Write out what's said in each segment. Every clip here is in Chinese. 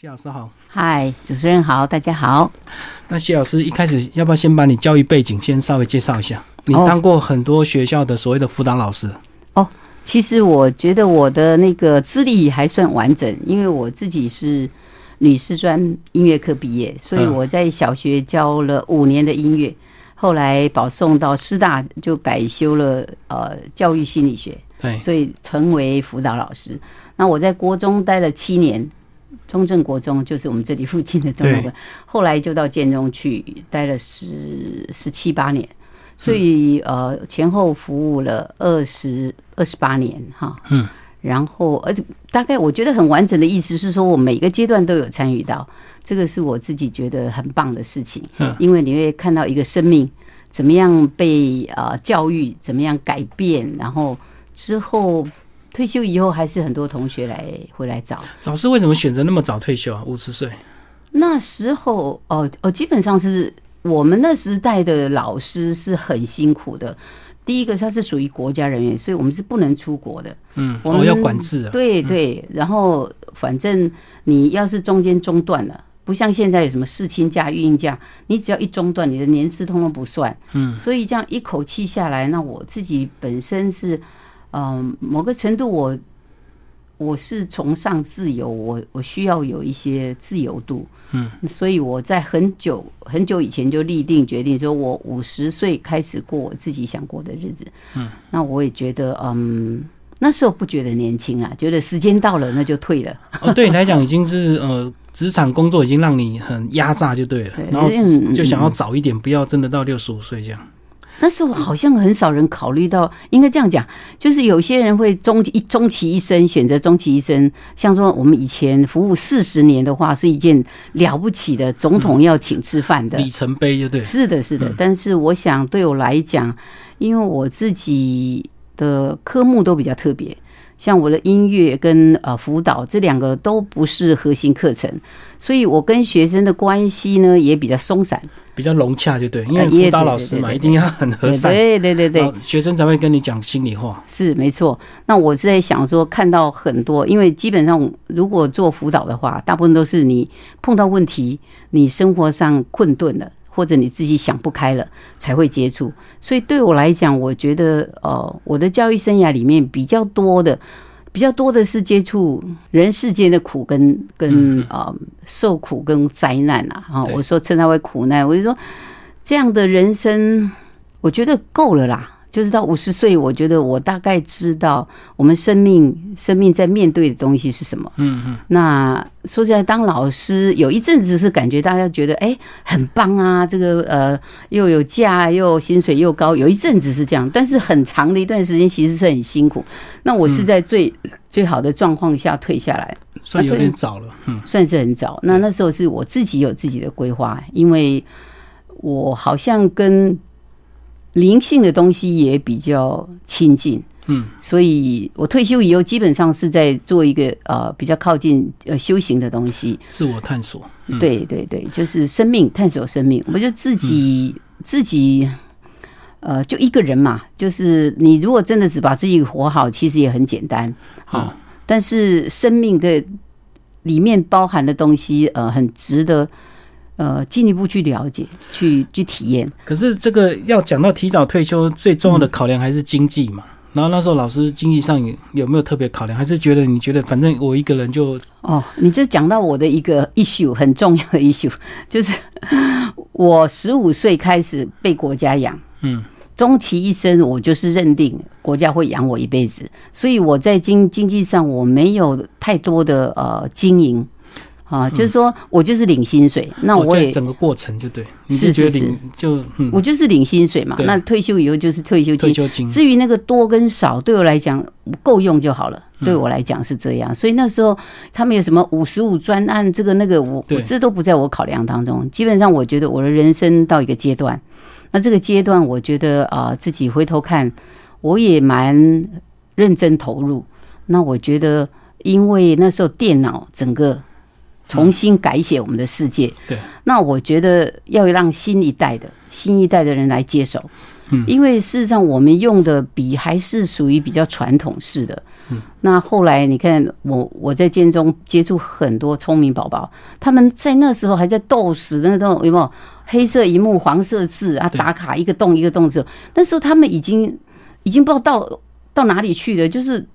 谢老师好，嗨，主持人好，大家好。那谢老师一开始要不要先把你教育背景先稍微介绍一下？你哦当过很多学校的所谓的辅导老师哦，其实我觉得我的那个资历还算完整，因为我自己是女师专音乐科毕业，所以嗯我在小学教了五年的音乐，后来保送到师大就改修了呃教育心理学，对，所以成为辅导老师。那我在国中待了七年，中正国中就是我们这里附近的中正国，后来就到建中去待了十十七八年，所以呃前后服务了二十二十八年哈。嗯。然后，而且大概我觉得很完整的意思是说，我每个阶段都有参与到，这个是我自己觉得很棒的事情。嗯因为你会看到一个生命怎么样被呃教育，怎么样改变，然后之后退休以后，还是很多同学来回来找。老师为什么选择那么早退休啊？五十岁，那时候哦哦，基本上是我们那时代的老师是很辛苦的。第一个，他是属于国家人员，所以我们是不能出国的。嗯，我们哦要管制啊，对对，然后反正你要是中间中断了，不像现在有什么事亲假、孕假，你只要一中断，你的年资通通不算。嗯，所以这样一口气下来，那我自己本身是，嗯、某个程度我我是崇尚自由，我我需要有一些自由度。嗯，所以我在很久很久以前就立定决定，说我五十岁开始过我自己想过的日子。嗯，那我也觉得，嗯，那时候不觉得年轻啊，觉得时间到了那就退了。哦，对你来讲已经是呃，职场工作已经让你很压榨就对了，对然后嗯就想要早一点，不要真的到六十五岁这样。那时候好像很少人考虑到，应该这样讲，就是有些人会终一终其一生选择终其一生，像说我们以前服务四十年的话，是一件了不起的，总统要请吃饭的。里程碑就对了，是的，是的。但是我想对我来讲，因为我自己的科目都比较特别，像我的音乐跟呃辅导这两个都不是核心课程，所以我跟学生的关系呢也比较松散。比较融洽就对，因为辅导老师嘛，一定要很和善，对对对对学生才会跟你讲心里话。是没错。那我是在想说，看到很多，因为基本上如果做辅导的话，大部分都是你碰到问题，你生活上困顿了，或者你自己想不开了，才会接触。所以对我来讲，我觉得呃，我的教育生涯里面比较多的。比较多的是接触人世间的苦跟跟呃受苦跟灾难啊，哈，对我说称它为苦难，我就说这样的人生，我觉得够了啦。就是到五十岁，我觉得我大概知道我们生命生命在面对的东西是什么。嗯嗯，那说起来，当老师有一阵子是感觉大家觉得哎、很棒啊，这个呃又有假又薪水又高，有一阵子是这样，但是很长的一段时间其实是很辛苦。那我是在最、最好的状况下退下来，算有点早了，嗯算是很早。那那时候是我自己有自己的规划，因为我好像跟灵性的东西也比较亲近。嗯，所以我退休以后，基本上是在做一个呃比较靠近呃修行的东西。自我探索。嗯对对对，就是生命探索生命。我就自己、自己呃，就一个人嘛，就是你如果真的只把自己活好，其实也很简单。好、但是生命的里面包含的东西，呃，很值得呃进一步去了解、去去体验。可是这个要讲到提早退休，最重要的考量还是经济嘛。然后那时候老师经济上有有没有特别考量，还是觉得你觉得反正我一个人就哦，你这讲到我的一个 issue 很重要的 issue，就是我十五岁开始被国家养，嗯，终其一生，我就是认定国家会养我一辈子，所以我在经经济上我没有太多的呃经营啊，就是说我就是领薪水，那哦我也整个过程就对，是是是就嗯我就是领薪水嘛，那退休以后就是退休金。退休金，至于那个多跟少，对我来讲够用就好了。对我来讲是这样，所以那时候他们有什么五十五专案，这个那个，我我这都不在我考量当中。基本上，我觉得我的人生到一个阶段，那这个阶段，我觉得啊、自己回头看，我也蛮认真投入。那我觉得，因为那时候电脑整个重新改写我们的世界，对，那我觉得要让新一代的新一代的人来接手，嗯。因为事实上我们用的笔还是属于比较传统式的，那后来你看我我在建中接触很多聪明宝宝，他们在那时候还在斗士的那种有没有？黑色荧幕黄色字啊打卡一个洞一个洞的时候，那时候他们已经已经不知道到到哪里去了，就是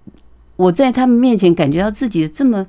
我在他们面前感觉到自己这么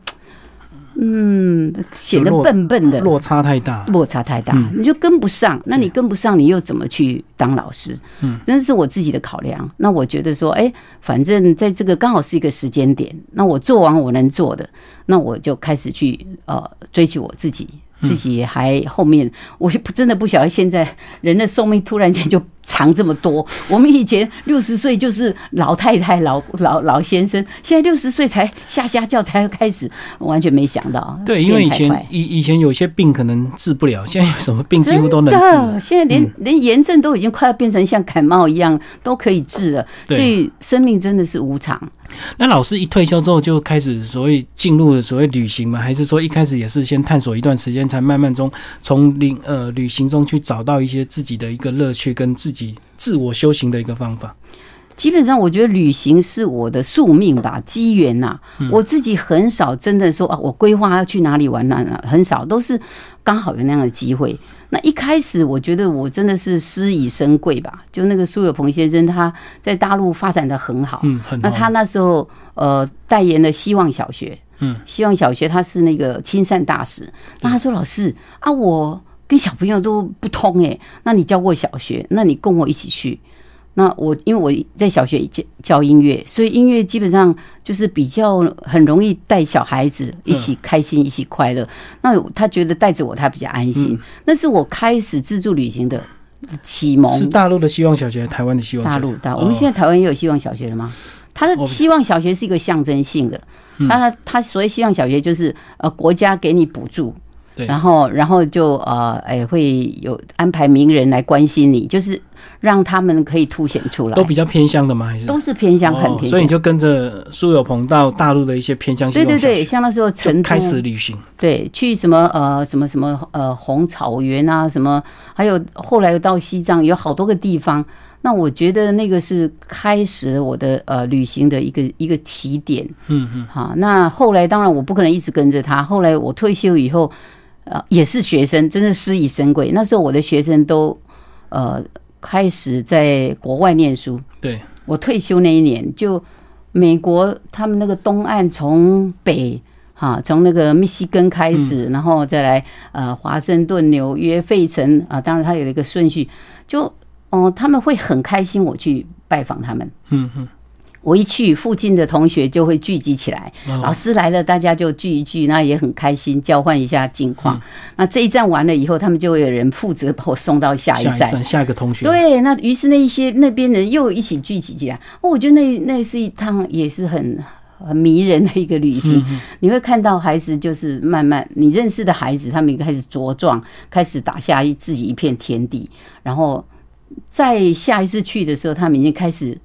嗯显得笨笨的，落差太大。落差太大，嗯你就跟不上。那你跟不上，你又怎么去当老师？嗯，真的是我自己的考量。那我觉得说，哎，反正在这个刚好是一个时间点，那我做完我能做的，那我就开始去呃追求我自己。自己还后面，我就不真的不晓得现在人的寿命突然间就长这么多。我们以前六十岁就是老太太、老老老先生，现在六十岁才下下轿才开始，完全没想到。对，因为以前以以前有些病可能治不了，现在有什么病几乎都能治。现在连、嗯连炎症都已经快要变成像感冒一样，都可以治了。对所以生命真的是无常。那老师一退休之后就开始所谓进入了所谓旅行吗？还是说一开始也是先探索一段时间，才慢慢中从旅呃旅行中去找到一些自己的一个乐趣跟自己自我修行的一个方法？基本上，我觉得旅行是我的宿命吧，机缘呐。嗯我自己很少真的说啊，我规划要去哪里玩哪、很少，都是刚好有那样的机会。那一开始，我觉得我真的是施以身贵吧。就那个苏有朋先生，他在大陆发展的很好，嗯，很好那他那时候呃代言了希望小学，嗯，希望小学他是那个亲善大使。那他说老师啊，我跟小朋友都不通诶，那你教过小学，那你跟我一起去。那我因为我在小学教教音乐，所以音乐基本上就是比较很容易带小孩子一起开心、一起快乐。那他觉得带着我他比较安心，那是我开始自助旅行的启蒙。是大陆的希望小学，台湾的希望小学？大陆大，哦我们现在台湾也有希望小学了吗？他的希望小学是一个象征性的，嗯它它所谓希望小学就是呃国家给你补助，对然后然后就呃哎会有安排名人来关心你，就是让他们可以凸显出来，都比较偏乡的吗？还是都是偏向很哦偏向，所以你就跟着苏有朋到大陆的一些偏乡希对对对，像那时候就成都开始旅行。对，去什么呃什么什么呃红草原啊，什么还有后来又到西藏，有好多个地方。那我觉得那个是开始我的呃旅行的一个一个起点。嗯嗯，好，那后来当然我不可能一直跟着他。后来我退休以后，呃，也是学生，真的施以神贵。那时候我的学生都呃开始在国外念书。对，我退休那一年，就美国他们那个东岸从北。哈，从那个密西根开始，然后再来呃华盛顿、纽约、费城啊，当然它有一个顺序，就哦、他们会很开心我去拜访他们。嗯嗯，我一去，附近的同学就会聚集起来，哦老师来了，大家就聚一聚，那也很开心，交换一下近嗯况。那这一站完了以后，他们就会有人负责把我送到下一站。下一下一个同学，对，那于是那一些那边人又一起聚集起来。哦，我觉得那那是一趟也是很很迷人的一个旅行。你会看到孩子就是慢慢你认识的孩子，他们开始茁壮，开始打下一自己一片天地，然后在下一次去的时候，他们已经开始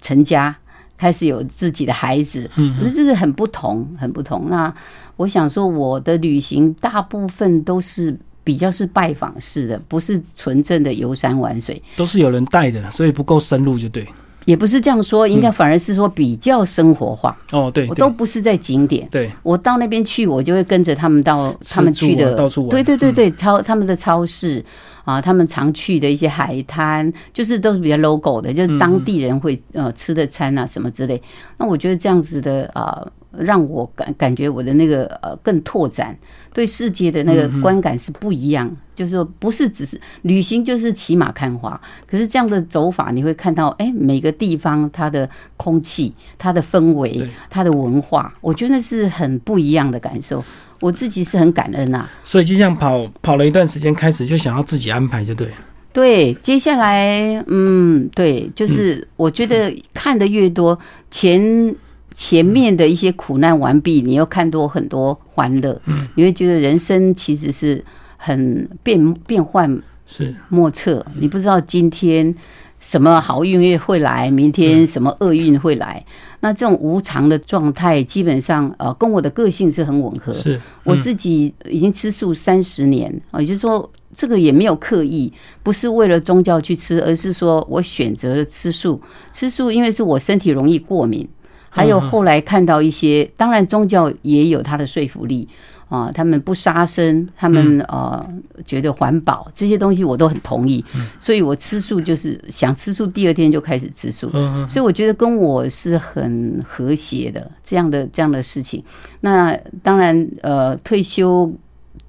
成家。开始有自己的孩子，嗯，就是很不同，很不同。那我想说，我的旅行大部分都是比较是拜访式的，不是纯正的游山玩水。都是有人带的，所以不够深入就对。也不是这样说，应该反而是说比较生活化。哦，对，我都不是在景点，对，我到那边去，我就会跟着他们到他们去的，对对对对，超他们的超市啊，他们常去的一些海滩，就是都是比较 logo 的，就是当地人会呃吃的餐啊什么之类。那我觉得这样子的啊、让我感感觉我的那个呃更拓展对世界的那个观感是不一样，就是说不是只是旅行就是骑马看花，可是这样的走法你会看到，哎，每个地方它的空气、它的氛围、它的文化，我觉得是很不一样的感受。我自己是很感恩啊。所以就像跑跑了一段时间，开始就想要自己安排，就对了。对，接下来，嗯，对，就是我觉得看的越多，前前面的一些苦难完毕，你又看多很多欢乐，你会觉得人生其实是很变变幻是，莫测，你不知道今天什么好运会来，明天什么厄运会来。那这种无常的状态，基本上呃，跟我的个性是很吻合。是，我自己已经吃素三十年啊，也就是说，这个也没有刻意，不是为了宗教去吃，而是说我选择了吃素。吃素，因为是我身体容易过敏。还有后来看到一些，当然宗教也有它的说服力啊，他们不杀生，他们呃觉得环保这些东西我都很同意，所以我吃素就是想吃素，第二天就开始吃素，嗯所以我觉得跟我是很和谐的这样的这样的事情。那当然呃退休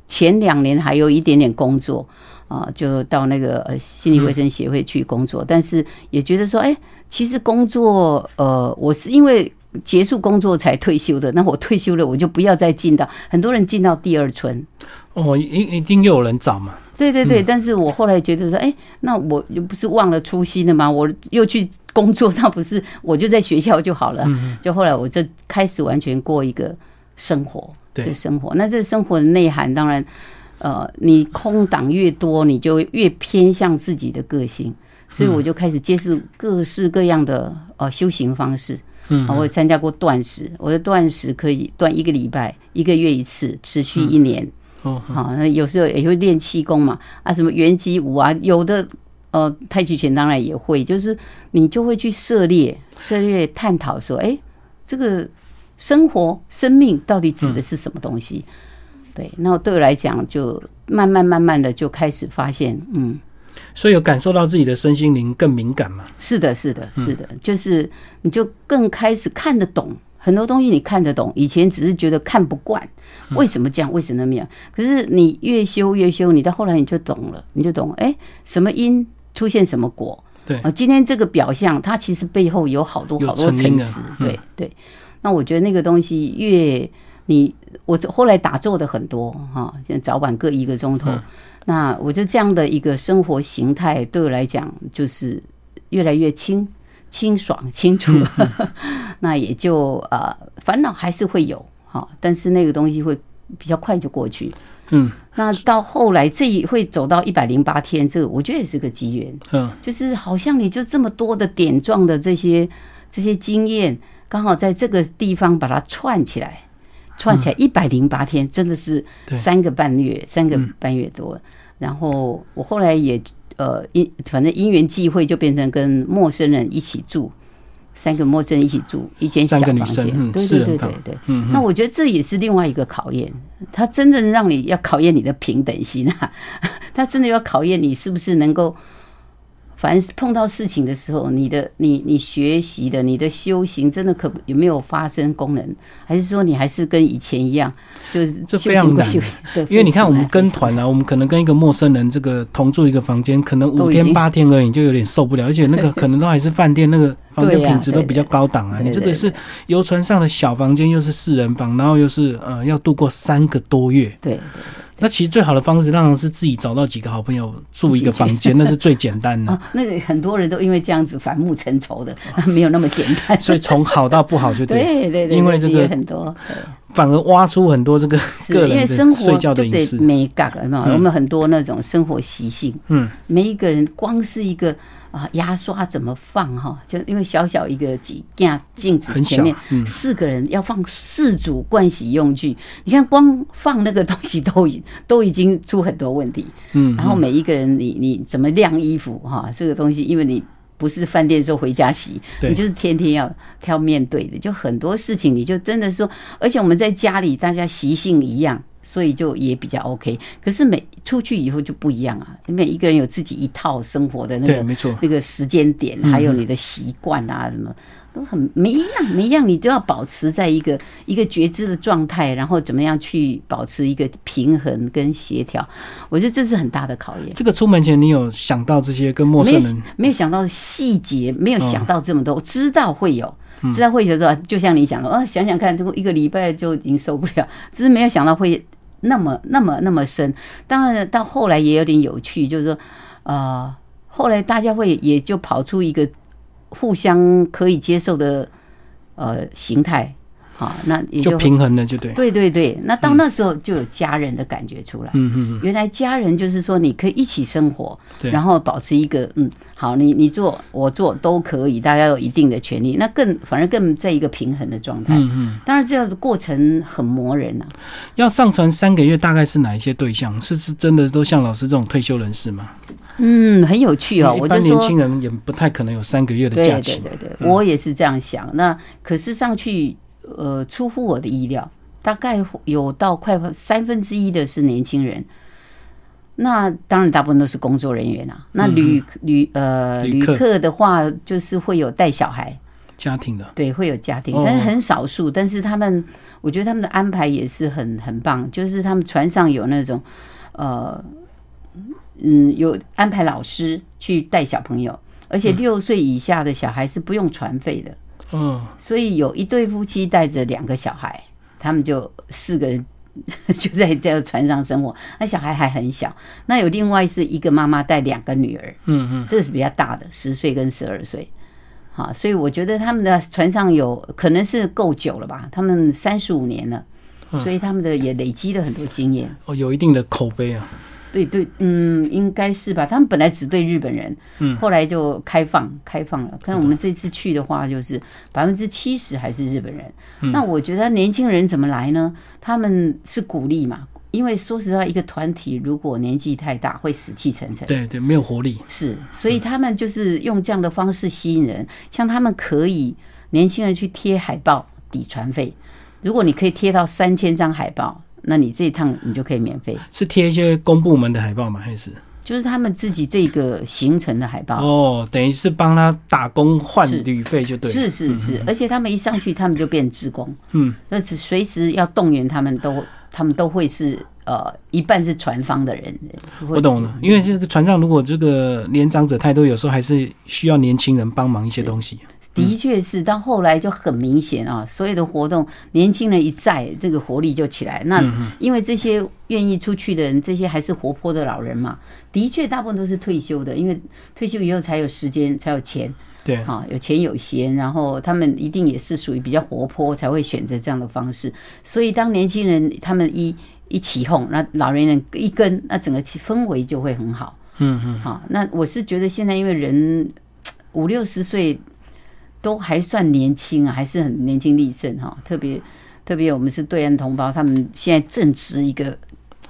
前两年还有一点点工作。啊，就到那个呃心理卫生协会去工作，但是也觉得说，哎，其实工作，呃，我是因为结束工作才退休的，那我退休了，我就不要再进到很多人进到第二春，哦，一一定又有人找嘛。对对对，但是我后来觉得说，哎，那我又不是忘了初心了吗？我又去工作，那不是我就在学校就好了。就后来我就开始完全过一个生活，对生活。那这生活的内涵，当然。呃，你空档越多，你就越偏向自己的个性，所以我就开始接触各式各样的呃修行方式。嗯，我也参加过断食，我的断食可以断一个礼拜，一个月一次，持续一年。哦，好，那有时候也会练气功嘛，啊，什么圆肌舞啊，有的呃太极拳当然也会，就是你就会去涉猎、涉猎、探讨说，哎，这个生活、生命到底指的是什么东西？对，那对我来讲，就慢慢慢慢的就开始发现，嗯，所以有感受到自己的身心灵更敏感嘛？是的，是的，是的，就是你就更开始看得懂很多东西，你看得懂，以前只是觉得看不惯，为什么这样，为什么那样？可是你越修越修，你到后来你就懂了，你就懂，哎，什么因出现什么果？对啊，今天这个表象，它其实背后有好多好多层次，对对。那我觉得那个东西越你。我后来打坐的很多哈，现在早晚各一个钟头。那我觉得这样的一个生活形态对我来讲，就是越来越清清爽清楚。那也就呃，烦恼还是会有哈，但是那个东西会比较快就过去。嗯，那到后来这一会走到一百零八天，这个我觉得也是个机缘。嗯，就是好像你就这么多的点状的这些这些经验，刚好在这个地方把它串起来。串起来一百零八天，真的是三个半月，三个半月多。然后我后来也呃因反正因缘际会，就变成跟陌生人一起住，三个陌生人一起住一间小房间，对对对对对。那我觉得这也是另外一个考验，他真正让你要考验你的平等心啊，他真的要考验你是不是能够。凡是碰到事情的时候，你的你你学习的你的修行，真的可有没有发生功能？还是说你还是跟以前一样？就是这非常难，因为你看我们跟团啊，我们可能跟一个陌生人这个同住一个房间，可能五天八天而已，就有点受不了，而且那个 可能都还是饭店，那个房间品质都比较高档啊。你这个是游船上的小房间，又是四人房，然后又是呃要度过三个多月。对。那其实最好的方式当然是自己找到几个好朋友住一个房间，那是最简单的。那个很多人都因为这样子反目成仇的，没有那么简单。所以从好到不好就对。对对对。因为这个很多，反而挖出很多这个个人的睡觉的隐私。没嘎嘛，我们很多那种生活习性。嗯。每一个人光是一个。啊，牙刷怎么放哈？就因为小小一个几架镜子前面，四个人要放四组盥洗用具，你看光放那个东西都已 都已经出很多问题。嗯，然后每一个人，你你怎么晾衣服哈？这个东西，因为你不是饭店说回家洗，你就是天天要挑面对的，就很多事情，你就真的说，而且我们在家里大家习性一样。所以就也比较 OK，可是每出去以后就不一样啊。每一个人有自己一套生活的那个，没错，那个时间点，还有你的习惯啊，什么都很没一样，没一样，你都要保持在一个一个觉知的状态，然后怎么样去保持一个平衡跟协调。我觉得这是很大的考验。这个出门前你有想到这些跟陌生人没有想到细节，没有想到这么多，我知道会有，知道会有的就像你讲的，哦，想想看，这个一个礼拜就已经受不了，只是没有想到会。那么那么那么深，当然到后来也有点有趣，就是说，呃，后来大家会也就跑出一个互相可以接受的呃形态。好，那也就平衡了，就对。对对对，那到那时候就有家人的感觉出来。嗯嗯原来家人就是说你可以一起生活，然后保持一个嗯，好，你你做我做都可以，大家有一定的权利，那更反而更在一个平衡的状态。嗯嗯。当然，这样的过程很磨人啊。要上传三个月，大概是哪一些对象？是是真的都像老师这种退休人士吗？嗯，很有趣哦。我就说，轻人也不太可能有三个月的对对假期。对对，我也是这样想。那可是上去，呃，出乎我的意料，大概有到快三分之一的是年轻人。那当然，大部分都是工作人员啊。那旅旅呃旅旅客客的话，就是会有带小孩，家庭的，对，会有家庭哦，但是很少数。但是他们，我觉得他们的安排也是很很棒，就是他们船上有那种，呃，嗯，有安排老师去带小朋友，而且六岁以下的小孩是不用船费的。嗯，所以有一对夫妻带着两个小孩，他们就四个人就在这个船上生活。那小孩还很小，那有另外是一个妈妈带两个女儿，嗯嗯，这是比较大的，十岁跟十二岁。好，所以我觉得他们的船上有可能是够久了吧，他们三十五年了，所以他们的也累积了很多经验。哦，有一定的口碑啊。对对，嗯，应该是吧。他们本来只对日本人，嗯，后来就开放开放了。看我们这次去的话，就是百分之七十还是日本人。嗯那我觉得年轻人怎么来呢？他们是鼓励嘛，因为说实话，一个团体如果年纪太大，会死气沉沉。对对，没有活力。是，所以他们就是用这样的方式吸引人，像他们可以年轻人去贴海报抵船费，如果你可以贴到三千张海报，那你这一趟你就可以免费。是贴一些公部门的海报吗？还是？就是他们自己这个行程的海报。哦，等于是帮他打工换旅费就对了。是是是，而且他们一上去，他们就变职工，嗯，那只随时要动员他们都，他们都会是呃一半是船方的人。我懂了，因为这个船上如果这个年长者太多，有时候还是需要年轻人帮忙一些东西。的确是，到后来就很明显啊，所有的活动，年轻人一在，这个活力就起来。那因为这些愿意出去的人，这些还是活泼的老人嘛，的确大部分都是退休的，因为退休以后才有时间，才有钱。对，啊，有钱有闲，然后他们一定也是属于比较活泼，才会选择这样的方式。所以当年轻人他们一一起哄，那老年人一跟，那整个气氛围就会很好。嗯嗯，好，那我是觉得现在因为人五六十岁都还算年轻啊，还是很年轻力盛哈。特别特别我们是对岸同胞，他们现在正值一个。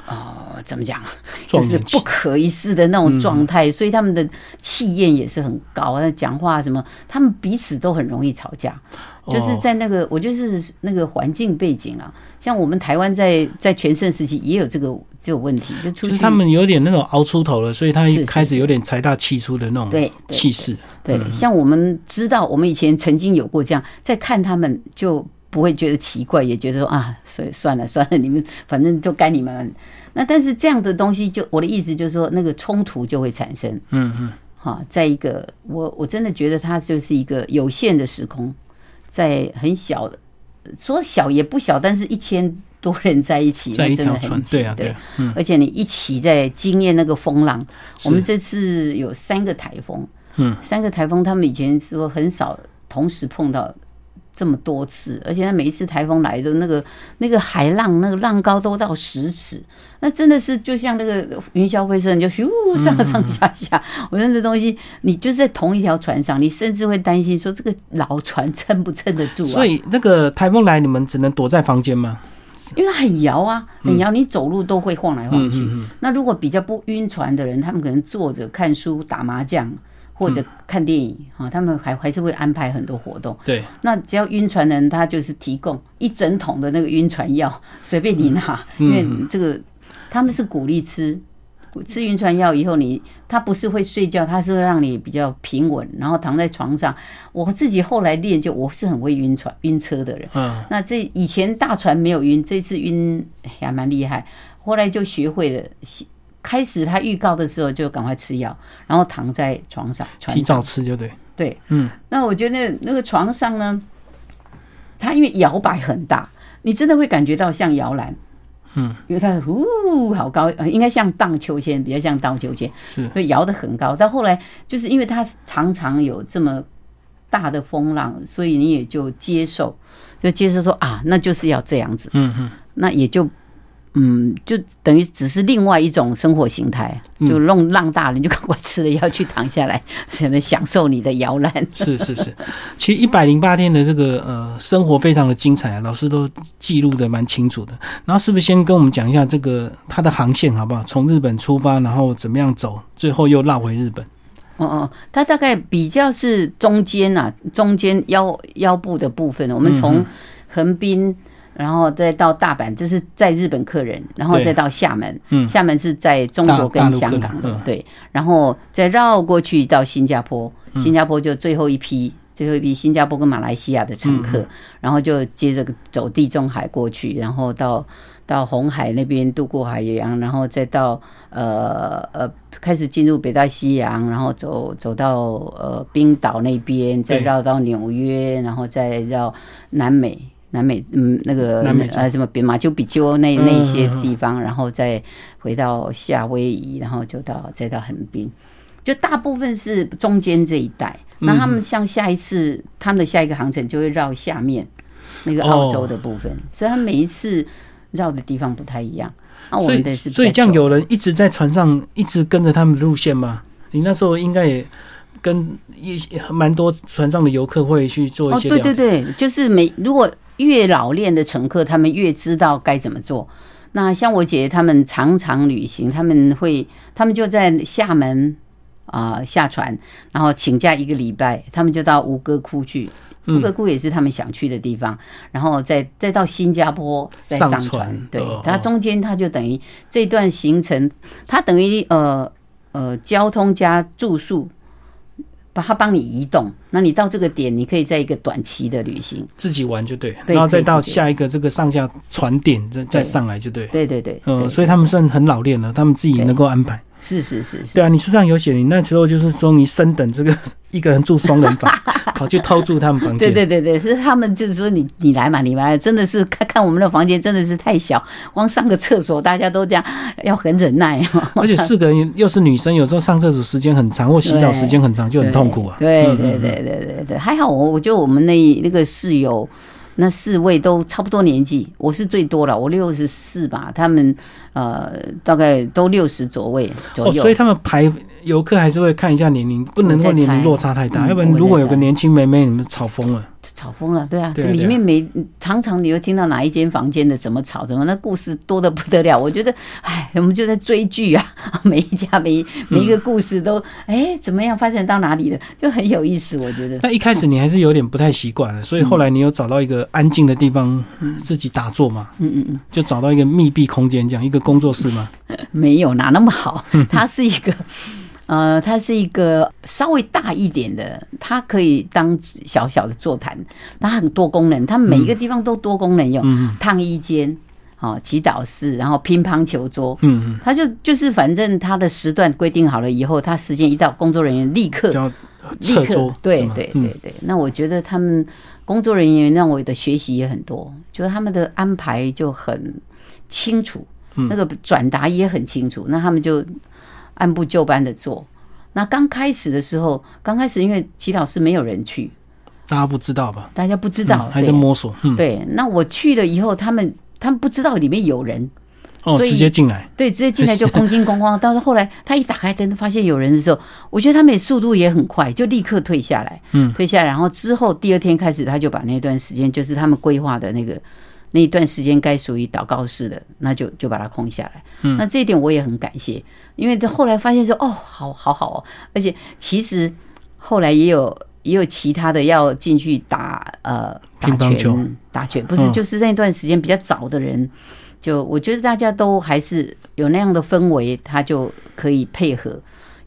哦，怎么讲？就是不可一世的那种状态，所以他们的气焰也是很高。那讲话什么，他们彼此都很容易吵架。就是在那个，我就是那个环境背景啊，像我们台湾在在全盛时期也有这个这个问题，就出去就是他们有点那种熬出头了，所以他一开始有点财大气粗的那种气势。对，像我们知道，我们以前曾经有过这样，在看他们就不会觉得奇怪，也觉得说啊，所以算了算了，你们反正就该你们。那但是这样的东西就，我的意思就是说，那个冲突就会产生。嗯嗯，哈，在一个我我真的觉得它就是一个有限的时空，在很小的，说小也不小，但是一千多人在一起，在一那真的条船很，挤对啊对。啊，嗯，而且你一起在经验那个风浪。我们这次有三个台风，嗯，三个台风，他们以前说很少同时碰到这么多次，而且他每一次台风来的那个那个海浪，那个浪高都到十尺，那真的是就像那个云霄飞车，你就咻上上下下。我觉得这东西，你就是在同一条船上，你甚至会担心说这个老船撑不撑得住啊？所以那个台风来，你们只能躲在房间吗？因为它很摇啊，很摇，你走路都会晃来晃去。嗯嗯那如果比较不晕船的人，他们可能坐着看书、打麻将或者看电影啊，他们还还是会安排很多活动。对，那只要晕船的人，他就是提供一整桶的那个晕船药，随便你拿，因为这个他们是鼓励吃。吃晕船药以后你，他不是会睡觉，他是会让你比较平稳，然后躺在床上。我自己后来练，就我是很会晕船、晕车的人。嗯，那这以前大船没有晕，这次晕还蛮厉害。后来就学会了，开始他预告的时候就赶快吃药，然后躺在床上，船提早吃就对。对，嗯，那我觉得那个床上呢，它因为摇摆很大，你真的会感觉到像摇篮。嗯，因为它呼好高，呃应该像荡秋千，比较像荡秋千，是所以摇得很高。到后来就是因为它常常有这么大的风浪，所以你也就接受，就接受说啊，那就是要这样子。嗯嗯，那也就嗯，就等于只是另外一种生活形态，就弄浪大了，你就赶快吃了药去躺下来，什么享受你的摇篮。是是是，其实一百零八天的这个呃生活非常的精彩啊，老师都记录的蛮清楚的。然后是不是先跟我们讲一下这个它的航线好不好？从日本出发，然后怎么样走，最后又绕回日本。哦哦，它大概比较是中间啊，中间腰腰部的部分，我们从横滨。然后再到大阪，这是在日本客人，然后再到厦门，厦门是在中国跟香港的，对，然后再绕过去到新加坡，新加坡就最后一批，最后一批新加坡跟马来西亚的乘客，然后就接着走地中海过去，然后到到红海那边渡过海洋，然后再到呃呃开始进入北大西洋，然后走走到呃冰岛那边，再绕到纽约，然后再绕南美。南美，嗯，那个呃，什么比马丘比丘那那些地方，然后再回到夏威夷，然后就到再到横滨，就大部分是中间这一带。那他们像下一次，他们的下一个航程就会绕下面那个澳洲的部分，所以他每一次绕的地方不太一样。那我们的是，所以这样有人一直在船上一直跟着他们路线吗？你那时候应该也跟一些蛮多船上的游客会去做一些。对对对，就是每如果。越老练的乘客，他们越知道该怎么做。那像我姐姐他们常常旅行，他们会，他们就在厦门啊下船，然后请假一个礼拜，他们就到吴哥窟去。吴哥窟也是他们想去的地方，然后再再到新加坡再上船。对，它中间它就等于这段行程，它等于呃呃交通加住宿。把它帮你移动，那你到这个点，你可以在一个短期的旅行，自己玩就对，然后再到下一个这个上下船点，再再上来就对。对对对，呃，所以他们算很老练了，他们自己能够安排。是是是是。对啊，你书上有写，你那时候就是说你升等这个。一个人住双人房，跑去偷住他们房间。对对对对，是他们就是说你你来嘛，你来，真的是看看我们的房间真的是太小，光上个厕所大家都这样，要很忍耐。而且四个人又是女生，有时候上厕所时间很长，或洗澡时间很长，就很痛苦啊。对对对对对对，还好我我觉得我们那那个室友。那四位都差不多年纪，我是最多了，我六十四吧，他们呃大概都六十左右左右，所以他们排游客还是会看一下年龄，不能说年龄落差太大，要不然如果有个年轻妹妹，你们吵疯了。吵疯了，对啊，里面每常常你会听到哪一间房间的怎么吵，怎么那故事多的不得了。我觉得，哎，我们就在追剧啊，每一家每每一个故事都，哎，怎么样发展到哪里的，就很有意思。我觉得。那一开始你还是有点不太习惯了，所以后来你有找到一个安静的地方自己打坐嘛？嗯嗯嗯，就找到一个密闭空间，这样一个工作室吗？没有，哪那么好？它是一个。呃，它是一个稍微大一点的，它可以当小小的座谈，它很多功能，它每一个地方都多功能用，烫衣间，哦，祈祷室，然后乒乓球桌，嗯。嗯，它就就是反正它的时段规定好了以后，它时间一到，工作人员立刻立刻，对对对对，那我觉得他们工作人员让我的学习也很多，就是他们的安排就很清楚，那个转达也很清楚，那他们就。按部就班的做。那刚开始的时候，刚开始因为祈祷室没有人去，大家不知道吧？大家不知道，还在摸索。对，那我去了以后，他们他们不知道里面有人，哦，直接进来。对，直接进来就 空空光光。但是后来他一打开灯，发现有人的时候，我觉得他们也速度也很快，就立刻退下来。嗯，退下来，然后之后第二天开始，他就把那段时间，就是他们规划的那个。那一段时间该属于祷告式的，那就就把它空下来。嗯，那这一点我也很感谢，因为后来发现说，哦，好好好哦，而且其实后来也有也有其他的要进去打呃打拳打拳，不是就是那段时间比较早的人，就我觉得大家都还是有那样的氛围，他就可以配合。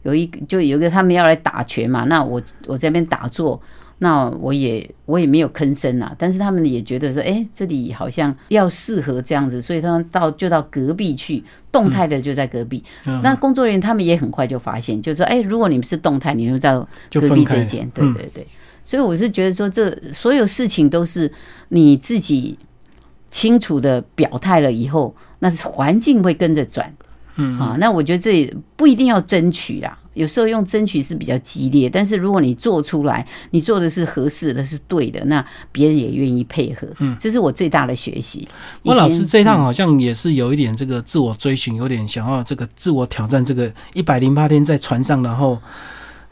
有一个就有一个他们要来打拳嘛，那我我这边打坐。那我也我也没有吭声啊，但是他们也觉得说，哎，这里好像要适合这样子，所以他们到就到隔壁去，动态的就在隔壁。那工作人员他们也很快就发现，就说，哎，如果你们是动态，你们到隔壁这间，对对对。所以我是觉得说，这所有事情都是你自己清楚的表态了以后，那环境会跟着转。嗯，好，那我觉得这也不一定要争取啦。有时候用争取是比较激烈，但是如果你做出来，你做的是合适的，是对的，那别人也愿意配合。嗯，这是我最大的学习。郭老师这一趟好像也是有一点这个自我追寻，有点想要这个自我挑战，这个一百零八天在船上，然后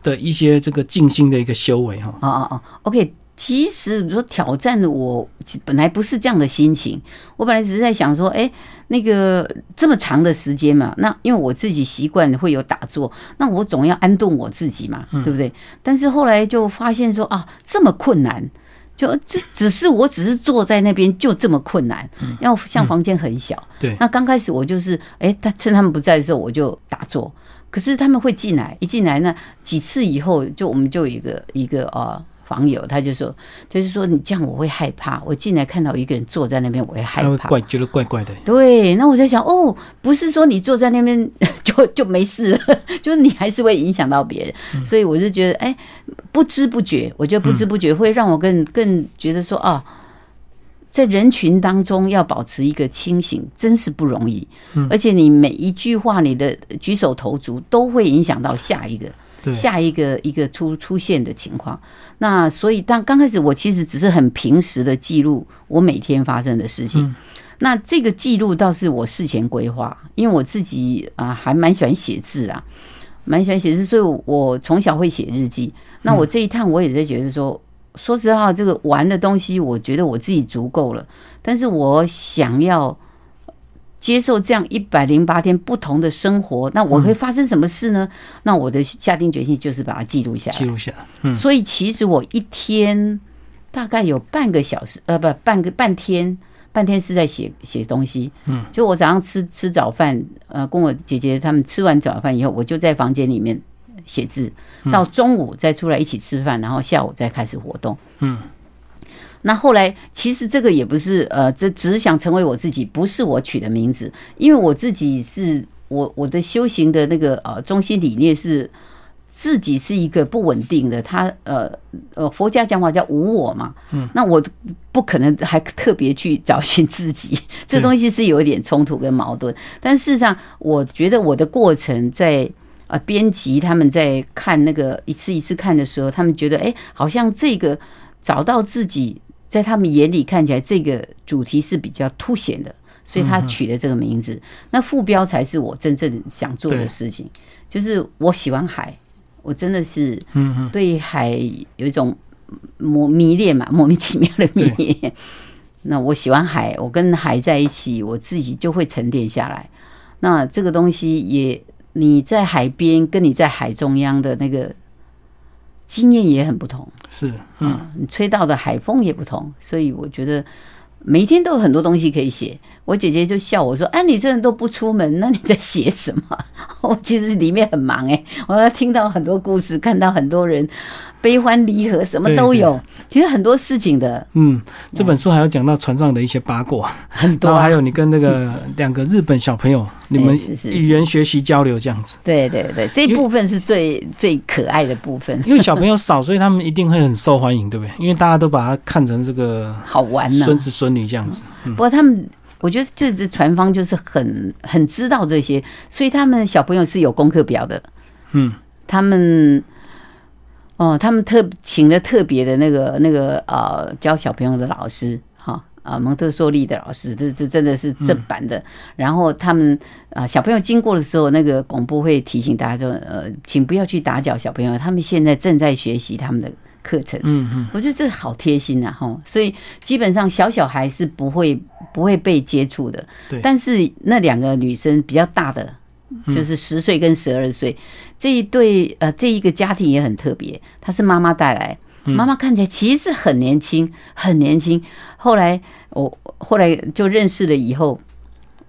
的一些这个静心的一个修为哈。哦哦哦，OK。其实你说挑战的我本来不是这样的心情，我本来只是在想说，哎，那个这么长的时间嘛，那因为我自己习惯会有打坐，那我总要安顿我自己嘛，对不对？但是后来就发现说啊，这么困难，就这只是我只是坐在那边就这么困难，要像房间很小，对。那刚开始我就是，哎，他趁他们不在的时候我就打坐，可是他们会进来，一进来那几次以后，就我们就有一个一个啊。房友他就说，他就说你这样我会害怕，我进来看到一个人坐在那边，我会害怕，怪觉得怪怪的。对，那我在想，哦，不是说你坐在那边 就就没事，就是你还是会影响到别人。所以我就觉得，哎，不知不觉，我觉得不知不觉会让我更更觉得说，哦，在人群当中要保持一个清醒，真是不容易。而且你每一句话，你的举手投足都会影响到下一个。下一个一个出出现的情况，那所以当刚开始我其实只是很平时的记录我每天发生的事情，那这个记录倒是我事前规划，因为我自己啊还蛮喜欢写字啊，蛮喜欢写字，所以我从小会写日记。那我这一趟我也在觉得说，说实话，这个玩的东西我觉得我自己足够了，但是我想要。接受这样一百零八天不同的生活，那我会发生什么事呢？那我的下定决心就是把它记录下来。记录下来。嗯。所以其实我一天大概有半个小时，呃，不，半个半天，半天是在写写东西。嗯。就我早上吃吃早饭，呃，跟我姐姐他们吃完早饭以后，我就在房间里面写字，到中午再出来一起吃饭，然后下午再开始活动。嗯。那后来，其实这个也不是，呃，这只是想成为我自己，不是我取的名字，因为我自己是我我的修行的那个呃中心理念是自己是一个不稳定的，他呃呃佛家讲法叫无我嘛，嗯，那我不可能还特别去找寻自己，这东西是有一点冲突跟矛盾，但事实上，我觉得我的过程在呃编辑他们在看那个一次一次看的时候，他们觉得哎，好像这个找到自己。在他们眼里看起来，这个主题是比较凸显的，所以他取的这个名字。那副标才是我真正想做的事情，就是我喜欢海，我真的是对海有一种魔迷恋嘛，莫名其妙的迷恋。那我喜欢海，我跟海在一起，我自己就会沉淀下来。那这个东西也，你在海边跟你在海中央的那个。经验也很不同，是嗯，你吹到的海风也不同，所以我觉得每一天都有很多东西可以写。我姐姐就笑我说：“哎，你这人都不出门，那你在写什么？”我其实里面很忙哎，我要听到很多故事，看到很多人。悲欢离合什么都有，其实很多事情的。嗯，这本书还要讲到船上的一些八卦，很多。还有你跟那个 两个日本小朋友，你们语言学习交流这样子。对对对，这部分是最最可爱的部分。因为小朋友少，所以他们一定会很受欢迎，对不对？因为大家都把它看成这个好玩孙子孙女这样子。不过他们，我觉得就是船方就是很很知道这些，所以他们小朋友是有功课表的。嗯，他们。哦，他们特请了特别的那个那个呃教小朋友的老师哈啊蒙特梭利的老师，这这真的是正版的。然后他们啊小朋友经过的时候，那个广播会提醒大家说呃，请不要去打搅小朋友，他们现在正在学习他们的课程。嗯嗯，我觉得这好贴心呐哈。所以基本上小小孩是不会不会被接触的。对，但是那两个女生比较大的。就是十岁跟十二岁这一对呃，这一个家庭也很特别，他是妈妈带来，妈妈看起来其实很年轻，很年轻。后来我后来就认识了以后。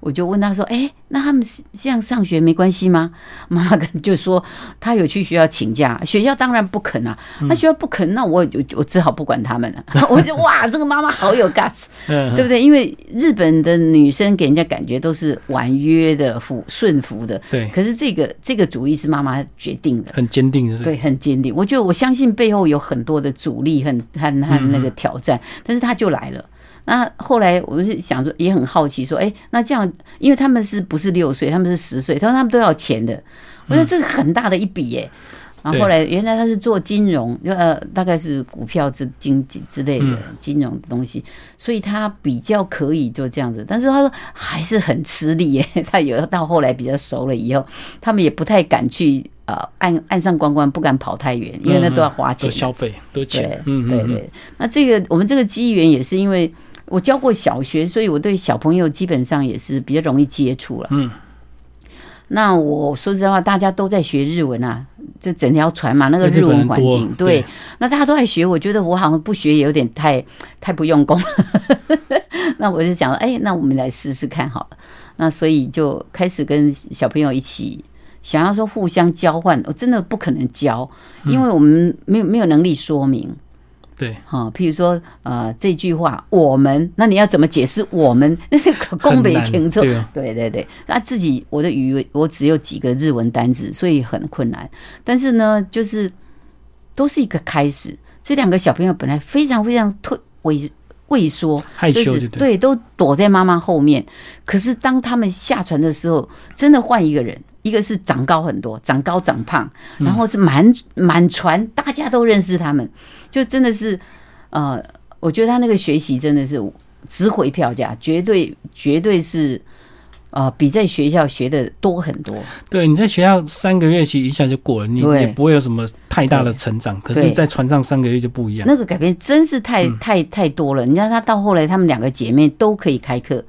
我就问他说：“哎，那他们这样上学没关系吗？” 妈妈就说：“他有去学校请假，学校当然不肯啊。那学校不肯，那我我我只好不管他们了。我就哇，这个妈妈好有 guts，对不对？因为日本的女生给人家感觉都是婉约的、服顺服的。对，可是这个这个主意是妈妈决定的，很坚定的，对，很坚定。我就我相信背后有很多的阻力和和和那个挑战，但是他就来了。”那后来我是想说，也很好奇，说，哎，那这样，因为他们是不是六岁，他们是十岁，他说他们都要钱的，我觉得这个很大的一笔耶。然后后来原来他是做金融，就呃，大概是股票之经济之类的金融的东西，所以他比较可以做这样子。但是他说还是很吃力耶。他有到后来比较熟了以后，他们也不太敢去呃岸岸上观光，不敢跑太远，因为那都要花钱消费，多钱。嗯对对。那这个我们这个机缘也是因为我教过小学，所以我对小朋友基本上也是比较容易接触了。嗯。那我说实话，大家都在学日文啊，就整条船嘛，那个日文环境，对，那大家都在学，我觉得我好像不学也有点太太不用功。那我就想，哎，那我们来试试看好了。那所以就开始跟小朋友一起，想要说互相交换，我真的不可能教，因为我们没有没有能力说明。对，哈，譬如说，呃，这句话，我们，那你要怎么解释我们？那是宫北清楚，对对对，那自己我的语我只有几个日文单字，所以很困难。但是呢，就是都是一个开始。这两个小朋友本来非常非常退畏畏缩，害羞，对，都躲在妈妈后面。可是当他们下船的时候，真的换一个人。一个是长高很多，长高长胖，然后是满满船，大家都认识他们，就真的是，呃，我觉得他那个学习真的是值回票价，绝对绝对是，呃，比在学校学的多很多。对，你在学校三个月期一下就过了，你也不会有什么太大的成长。可是，在船上三个月就不一样，那个改变真是太太太多了。你看他到后来，他们两个姐妹都可以开课。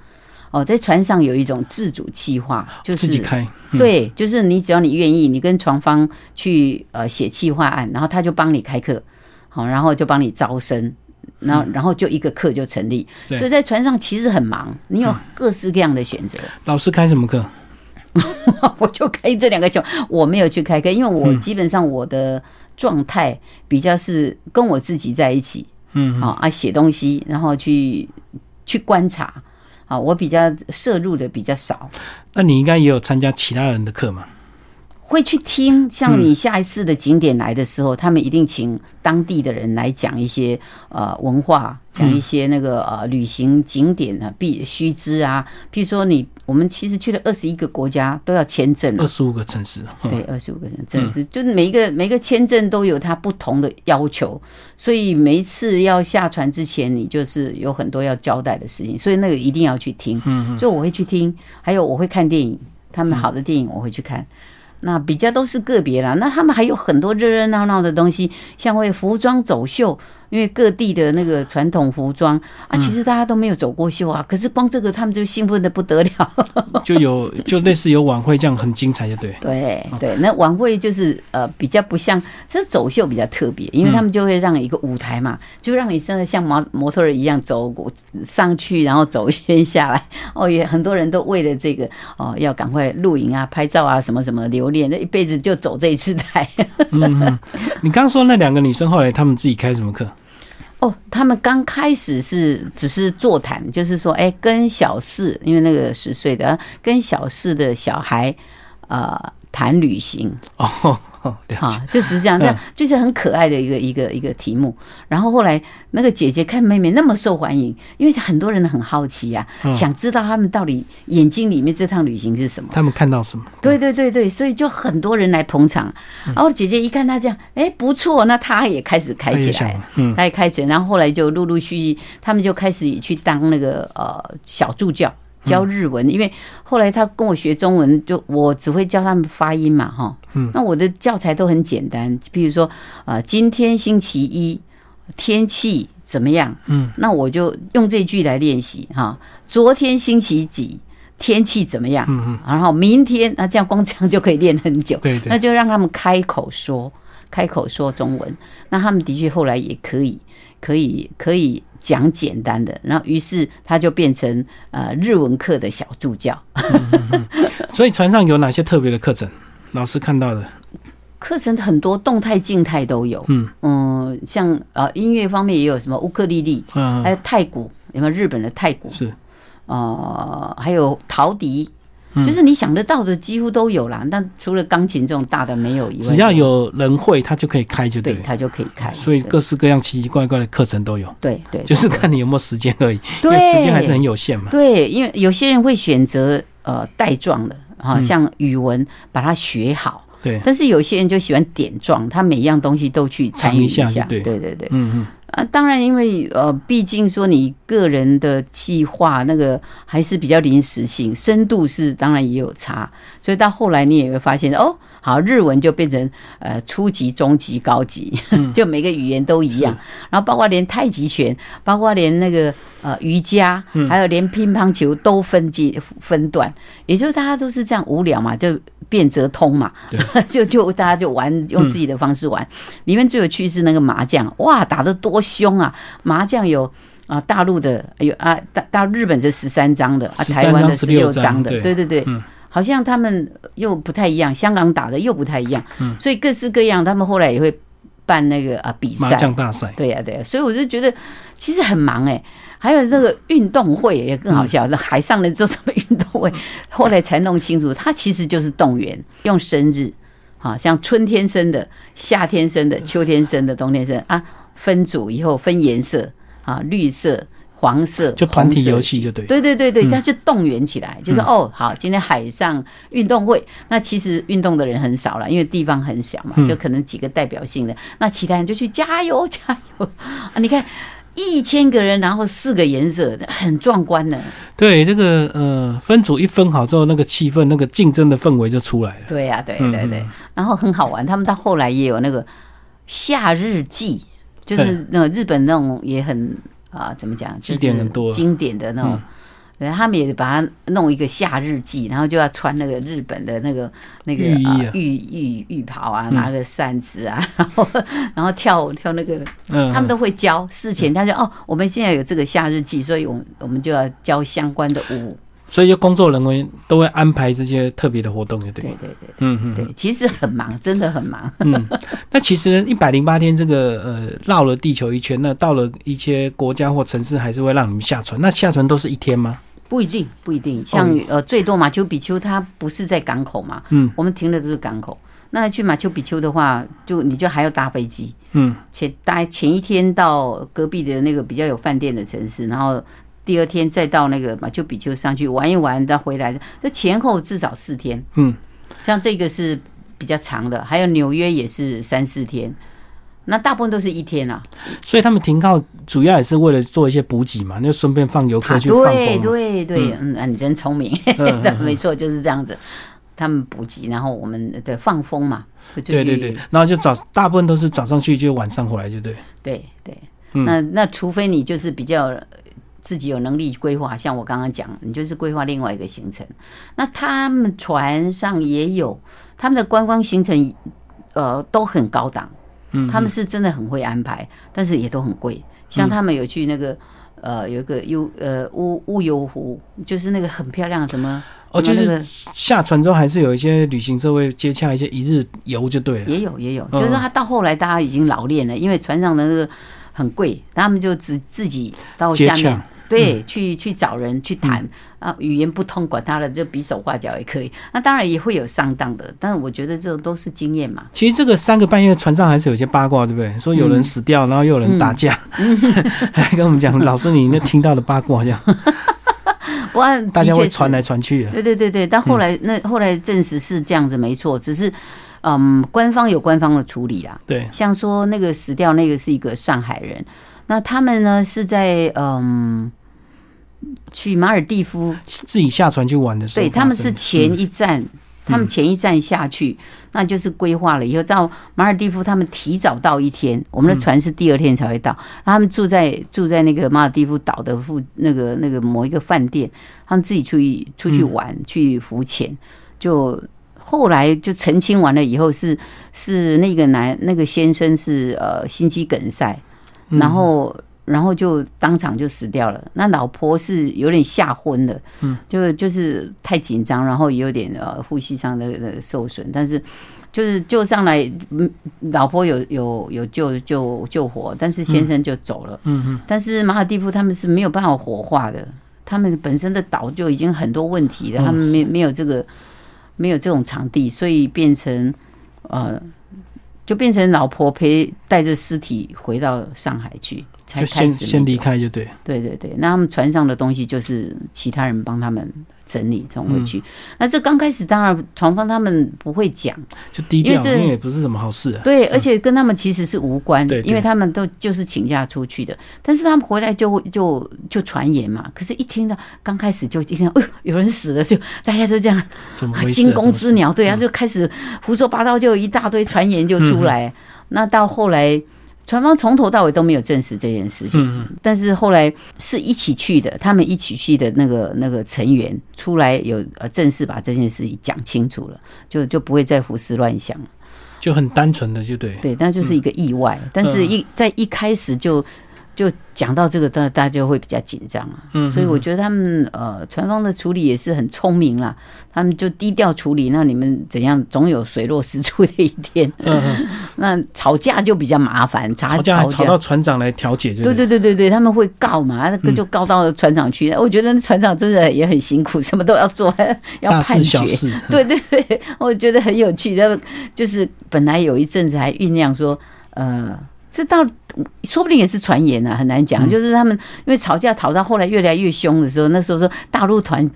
哦，在船上有一种自主计划，就是自己开。对，就是你只要你愿意，你跟船方去呃写计划案，然后他就帮你开课，好，然后就帮你招生，然后然后就一个课就成立。所以在船上其实很忙，你有各式各样的选择。老师开什么课？我就开这两个球，我没有去开课，因为我基本上我的状态比较是跟我自己在一起，嗯，好啊，写东西，然后去去观察。啊，我比较摄入的比较少。那你应该也有参加其他人的课吗？会去听，像你下一次的景点来的时候，他们一定请当地的人来讲一些呃文化，讲一些那个呃旅行景点啊必须知啊。譬如说，你我们其实去了二十一个国家，都要签证，二十五个城市，对，二十五个城市，就是每一个每个签证都有它不同的要求，所以每一次要下船之前，你就是有很多要交代的事情，所以那个一定要去听。嗯，所以我会去听，还有我会看电影，他们好的电影我会去看。那比较都是个别啦，那他们还有很多热热闹闹的东西，像为服装走秀。因为各地的那个传统服装啊，其实大家都没有走过秀啊，可是光这个他们就兴奋的不得了，就有就类似有晚会这样很精彩，就对。对对，那晚会就是呃比较不像，这走秀比较特别，因为他们就会让一个舞台嘛，就让你真的像模模特儿一样走过上去，然后走一圈下来。哦，也很多人都为了这个哦，要赶快录影啊、拍照啊什么什么留恋，那一辈子就走这一次台。嗯，你刚说那两个女生后来他们自己开什么课？哦，他们刚开始是只是座谈，就是说，哎，跟小四，因为那个十岁的，跟小四的小孩，啊，谈旅行。哦。哈，就只是这样，这样就是很可爱的一个一个一个题目。然后后来那个姐姐看妹妹那么受欢迎，因为很多人很好奇呀，想知道他们到底眼睛里面这趟旅行是什么。他们看到什么？对对对对，所以就很多人来捧场。然后姐姐一看他这样，哎，不错，那他也开始开起来，嗯，他也开始。然后后来就陆陆续续，他们就开始也去当那个呃小助教。教日文，因为后来他跟我学中文，就我只会教他们发音嘛，哈。嗯。那我的教材都很简单，比如说，啊，今天星期一，天气怎么样？嗯。那我就用这句来练习哈。昨天星期几，天气怎么样？嗯嗯。然后明天，那这样光这样就可以练很久。对对。那就让他们开口说，开口说中文。那他们的确后来也可以，可以，可以。讲简单的，然后于是他就变成呃日文课的小助教。所以船上有哪些特别的课程？老师看到的课程很多，动态、静态都有。嗯嗯，像呃音乐方面也有什么乌克丽丽，嗯，还有太鼓，有没有日本的太鼓？是，呃，还有陶笛，就是你想得到的几乎都有啦。但除了钢琴这种大的没有以外，只要有人会，他就可以开，就对，他就可以开。所以各式各样奇奇怪怪的课程都有。对对，就是看你有没有时间而已，因为时间还是很有限嘛。对，因为有些人会选择呃带状的，哈，像语文把它学好。对，但是有些人就喜欢点状，他每样东西都去参与一下。对对对，嗯嗯。啊，当然，因为呃，毕竟说你个人的计划那个还是比较临时性，深度是当然也有差，所以到后来你也会发现哦。好，日文就变成呃初级、中级、高级，就每个语言都一样。然后包括连太极拳，包括连那个呃瑜伽，还有连乒乓球都分阶分段。也就是大家都是这样无聊嘛，就变则通嘛，就就大家就玩用自己的方式玩。里面最有趣是那个麻将，哇，打得多凶啊！麻将有啊大陆的，有啊大到日本这十三张的，啊台湾的十六张的，对对对。好像他们又不太一样，香港打的又不太一样，所以各式各样，他们后来也会办那个啊比赛，麻将大赛，对呀对呀，所以我就觉得其实很忙哎，还有那个运动会也更好笑，那海上的做什么运动会，后来才弄清楚，它其实就是动员用生日，啊，像春天生的、夏天生的、秋天生的、冬天生啊，分组以后分颜色啊，绿色。黄色就团体游戏就对，对对对对，它就动员起来，就是哦，好，今天海上运动会，那其实运动的人很少了，因为地方很小嘛，就可能几个代表性的，那其他人就去加油加油啊！你看一千个人，然后四个颜色，很壮观的。对，这个呃，分组一分好之后，那个气氛、那个竞争的氛围就出来了。对呀，对对对，然后很好玩，他们到后来也有那个夏日祭，就是那日本那种也很。啊，怎么讲？经典很多，经典的那种，对，他们也把它弄一个夏日祭，然后就要穿那个日本的那个那个浴衣、浴浴浴袍啊，拿个扇子啊，然后 然后跳跳那个，他们都会教。事前他就哦，我们现在有这个夏日祭，所以我我们就要教相关的舞。所以，就工作人员都会安排这些特别的活动，对对？对对对，嗯嗯，对，其实很忙，真的很忙。嗯，那其实一百零八天这个呃绕了地球一圈，那到了一些国家或城市，还是会让你们下船。那下船都是一天吗？不一定，不一定。像呃，最多马丘比丘，它不是在港口嘛？嗯，我们停的都是港口。那去马丘比丘的话，就你就还要搭飞机。嗯，前搭前一天到隔壁的那个比较有饭店的城市，然后。第二天再到那个马丘比丘上去玩一玩，再回来，这前后至少四天。嗯，像这个是比较长的，还有纽约也是三四天，那大部分都是一天啊。所以他们停靠主要也是为了做一些补给嘛，那顺便放游客去放对对对，嗯，你真聪明，没错，就是这样子。他们补给，然后我们的放风嘛，对对对，然后就早大部分都是早上去，就晚上回来，就对。对对，那那除非你就是比较。自己有能力规划，像我刚刚讲，你就是规划另外一个行程。那他们船上也有他们的观光行程，呃，都很高档。嗯，他们是真的很会安排，但是也都很贵。像他们有去那个呃，有一个游呃乌乌游湖，就是那个很漂亮，什么哦，就是下船之后还是有一些旅行社会接洽一些一日游就对了。也有也有，就是他到后来大家已经老练了，因为船上的那个。很贵，他们就只自己到下面，对，去去找人去谈啊，语言不通，管他的，就比手画脚也可以。那当然也会有上当的，但是我觉得这都是经验嘛。其实这个三个半月船上还是有些八卦，对不对？说有人死掉，然后又有人打架，还 跟我们讲，老师你那听到的八卦这样。不按大家会传来传去的。对对对对，但后来那后来证实是这样子，没错，只是。嗯，官方有官方的处理啦。对，像说那个死掉那个是一个上海人，那他们呢是在嗯去马尔蒂夫自己下船去玩的时候，对他们是前一站，他们前一站下去，那就是规划了以后到马尔蒂夫，他们提早到一天，我们的船是第二天才会到，他们住在住在那个马尔蒂夫岛的附那个那个某一个饭店，他们自己出去出去玩去浮潜。就。后来就澄清完了以后，是是那个男那个先生是呃心肌梗塞，然后然后就当场就死掉了。那老婆是有点吓昏了，嗯，就就是太紧张，然后也有点呃呼吸上的的受损，但是就是救上来，嗯，老婆有有有救救救活，但是先生就走了，嗯嗯，但是马尔蒂夫他们是没有办法火化的。他们本身的岛就已经很多问题了，嗯他们没没有这个没有这种场地，所以变成呃，就变成老婆陪带着尸体回到上海去，才就开始先先离。开就对。对对对，那他们船上的东西就是其他人帮他们整理送回嗯去。那这刚开始当然船方他们不会讲，就低调，因为这也不是什么好事啊。对，而且跟他们其实是无关，因为他们都就是请假出去的，但是他们回来就会就就传言嘛。可是，一听到刚开始就一听到，哎呦，有人死了，就大家都这样？惊弓之鸟，对啊，嗯就开始胡说八道，就有一大堆传言就出嗯来。那到后来，船方从头到尾都没有证实这件事情。嗯嗯，但是后来是一起去的，他们一起去的那个那个成员出来有呃正式把这件事讲清楚了，就就不会再胡思乱想。就很单纯的就对。对，那就是一个意外。但是一在一开始就就讲到这个，大大家就会比较紧张啊。嗯所以我觉得他们呃船方的处理也是很聪明啦，他们就低调处理。那你们怎样，总有水落石出的一天。嗯嗯，那吵架就比较麻烦，吵吵架吵到船长来调解，就对对对对对对，他们会告嘛，那个就告到船长去。我觉得船长真的也很辛苦，什么都要做，要判决。对对对，我觉得很有趣。然后就是本来有一阵子还酝酿说，呃，这到说不定也是传言啊，很难讲。嗯就是他们因为吵架吵到后来越来越凶的时候，那时候说大陆团。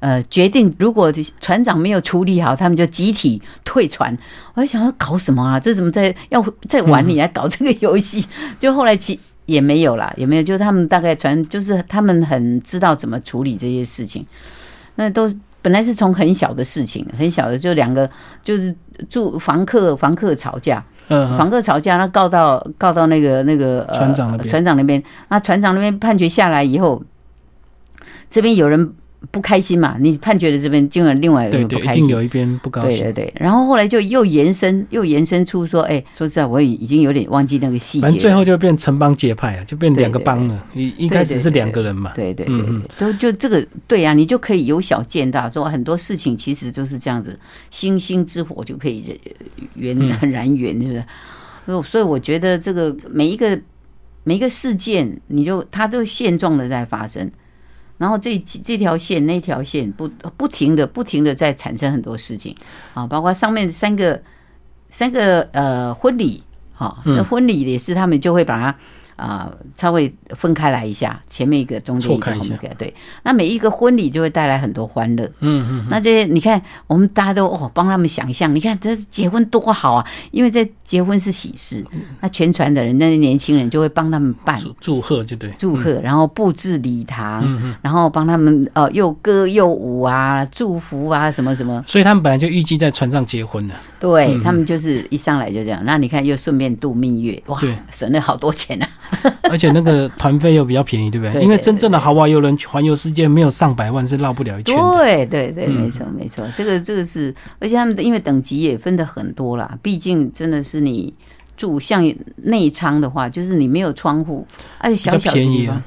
呃，决定如果船长没有处理好，他们就集体退船。我还想要搞什么啊？这怎么在要在玩你来搞这个游戏？就后来其也没有啦，也没有，就他们大概船就是他们很知道怎么处理这些事情。那都本来是从很小的事情，很小的就两个就是住房客房客吵架，房客吵架，那告到告到那个那个、呃、船长那边。船长那边，那船长那边判决下来以后，这边有人不开心嘛？你判决的这边就有另外有对对，人不开心。一定有一边不高兴。对对对，然后后来就又延伸，又延伸出说，哎，说实在，我已经有点忘记那个细节。反正最后就变成帮结派啊，就变两个帮了。一一开始是两个人嘛，对对对嗯对，都就这个对呀、你就可以由小见大，说很多事情其实就是这样子，星星之火就可以燃嗯燃燃源，是不是？所以所以我觉得这个每一个每一个事件，你就它都现状的在发生，然后这这条线那条线不不停的不停的在产生很多事情啊，包括上面三个三个呃婚礼，好、嗯那婚礼也是他们就会把它。啊、稍微分开来一下，前面一个，中间一个，一后面一个，对。那每一个婚礼就会带来很多欢乐，嗯嗯，那这些你看，我们大家都哦帮他们想象，你看这结婚多好啊！因为在结婚是喜事，那全船的人，那些年轻人就会帮他们办祝祝贺就对。祝贺，然后布置礼堂，然后帮他们呃又歌又舞啊，祝福啊什么什么，所以他们本来就预计在船上结婚了。对、他们就是一上来就这样。那你看又顺便度蜜月，哇，省了好多钱啊！而且那个团费又比较便宜，对不对？对因为真正的豪华游轮环游世界没有上百万是绕不了一圈的。对对对，嗯。没错没错，这个这个是，而且他们的因为等级也分的很多啦，毕竟真的是你住像内舱的话，就是你没有窗户，而且小小的地方。较便宜啊，，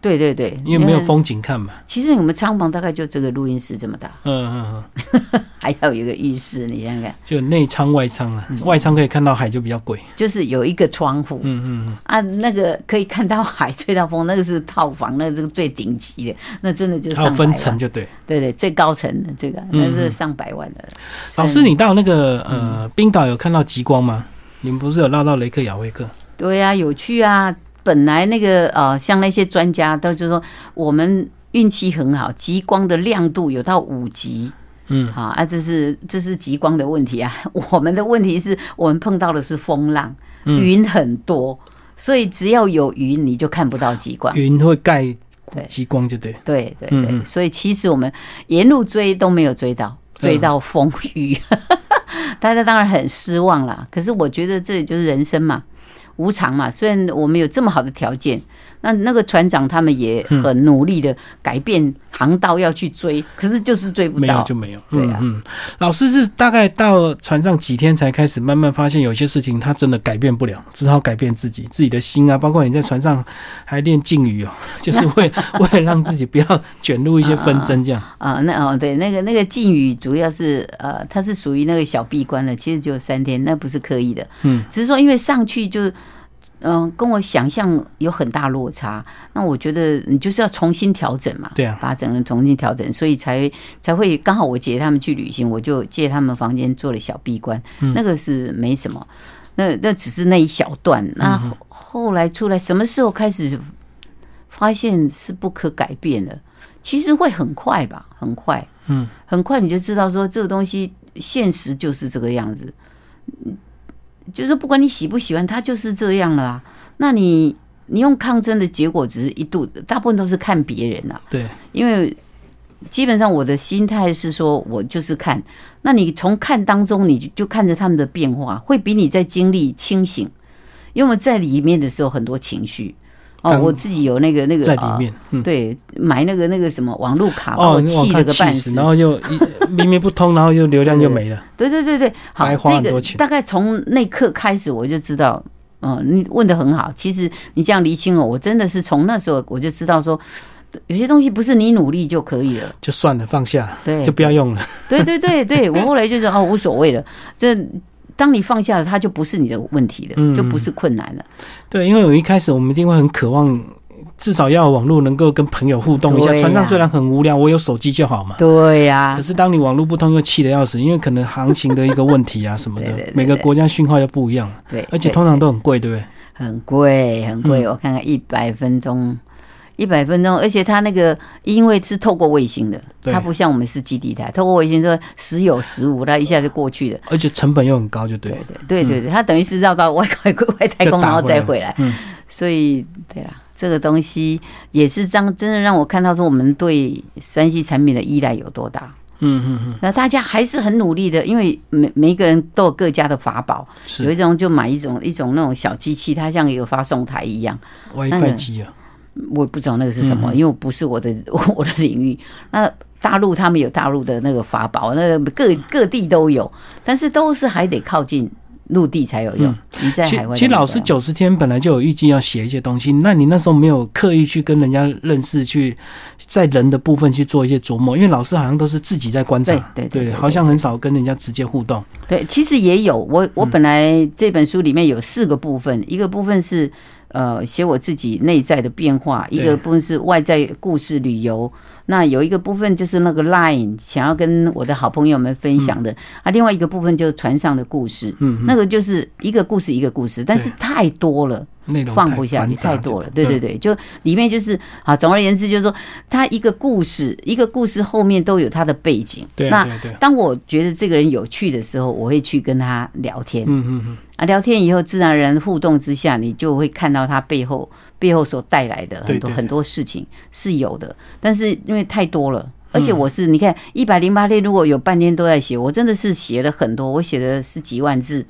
对对对，因为没有看。风景看嘛。其实我们仓房大概就这个录音室这么大，嗯嗯嗯，还要有一个浴室，你想想看，就内仓外仓啊，嗯外仓可以看到海就比较贵。就是有一个窗户。嗯嗯嗯，啊，那个可以看到海、吹到风，那个是套房，那个这个最顶级的，那真的就是分层就对。对对，最高层的这个，那嗯是上百万的。老师，你到那个呃冰岛有看到极光吗？你们不是有绕到雷克雅未克？对呀、有趣啊！本来那个呃，像那些专家都就说，我们运气很好，极光的亮度有到五级，嗯，好啊，这是这是极光的问题啊。我们的问题是我们碰到的是风浪，嗯云很多，所以只要有云，你就看不到极光。云会盖对极光就对。对对对，所以其实我们沿路追都没有追到，追到风雨，大家当然很失望啦。可是我觉得这也就是人生嘛，无偿嘛。虽然我们有这么好的条件，那那个船长他们也很努力的改变航道要去追，可是就是追不到没有。就没有。对啊嗯嗯，老师是大概到船上几天才开始慢慢发现有些事情他真的改变不了，只好改变自己自己的心啊。包括你在船上还练敬语哦，就是为 为了让自己不要卷入一些纷争这样。啊、那哦，对，那个那个禁语主要是呃，它是属于那个小闭关的，其实只有三天，那不是刻意的，嗯，只是说因为上去就嗯、跟我想象有很大落差。那我觉得你就是要重新调整嘛，对啊，把整个人重新调整，所以才才会刚好我姐他们去旅行，我就借他们房间做了小闭关，嗯。那个是没什么，那那只是那一小段。那后后来出来，什么时候开始发现是不可改变的？其实会很快吧，很快，嗯，很快你就知道说这个东西现实就是这个样子，嗯就是不管你喜不喜欢，它就是这样了啊。那你你用抗争的结果只是一度，大部分都是看别人啊。对，因为基本上我的心态是说，我就是看。那你从看当中，你就看着他们的变化，会比你在经历清醒。因为在里面的时候很多情绪哦，我自己有那个那个在里面，对，买那个那个什么网路卡，把哦，我气了个半死然。后又一明明不通，然后又流量就没了。对对对对，好，花这个很多钱大概从那刻开始我就知道，嗯，你问的很好。其实你这样厘清了，我真的是从那时候我就知道说，有些东西不是你努力就可以了。就算了，放下，对，就不要用了。对对对对，我后来就是哦无所谓了。这当你放下了，它就不是你的问题了，嗯就不是困难了。对，因为我一开始我们一定会很渴望，至少要有网络能够跟朋友互动一下。船上虽然很无聊，我有手机就好嘛。对呀、可是当你网络不通，又气得要死，因为可能航行的一个问题啊什么的 每个国家讯号又不一样，对，对而且通常都很贵，对不对？很贵很贵。嗯我看看一百分钟。一百分钟，而且它那个因为是透过卫星的，它不像我们是基地台，透过卫星说时有时无，它一下就过去了。而且成本又很高，就对了。对对对，它等于是绕到外外外太空，然后再回来所以对啦，这个东西也是让真的让我看到说我们对三 C 产品的依赖有多大。嗯嗯嗯，那大家还是很努力的，因为每每一个人都有各家的法宝，有一是种就买一种一种那种小机器，它像一个发送台一样。WiFi 机啊，我也不知道那个是什么，嗯因为我不是我的 我的领域。那大陆他们有大陆的那个法宝，那个各各地都有，但是都是还得靠近陆地才有用。你在其海外其实老师九十天本来就有预计要写一些东西，那你那时候没有刻意去跟人家认识，去在人的部分去做一些琢磨，因为老师好像都是自己在观察，对对对对好像很少跟人家直接互动。对，其实也有。我我本来这本书里面有四个部分，一个部分是呃写我自己内在的变化，一个部分是外在故事旅游，那有一个部分就是那个 line 想要跟我的好朋友们分享的，啊，另外一个部分就是船上的故事，嗯，那个就是一个故事一个故事，但是太多了。放不下去，太多了。对对对，就里面就是啊，总而言之就是说，他一个故事，一个故事后面都有他的背景。那当我觉得这个人有趣的时候，我会去跟他聊天。嗯嗯嗯，啊，聊天以后，自然而然互动之下，你就会看到他背后背后所带来的很多很多事情是有的，但是因为太多了。而嗯且我是，你看一百零八天，如果有半天都在写，我真的是写了很多，我写的是几万字，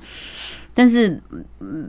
但是，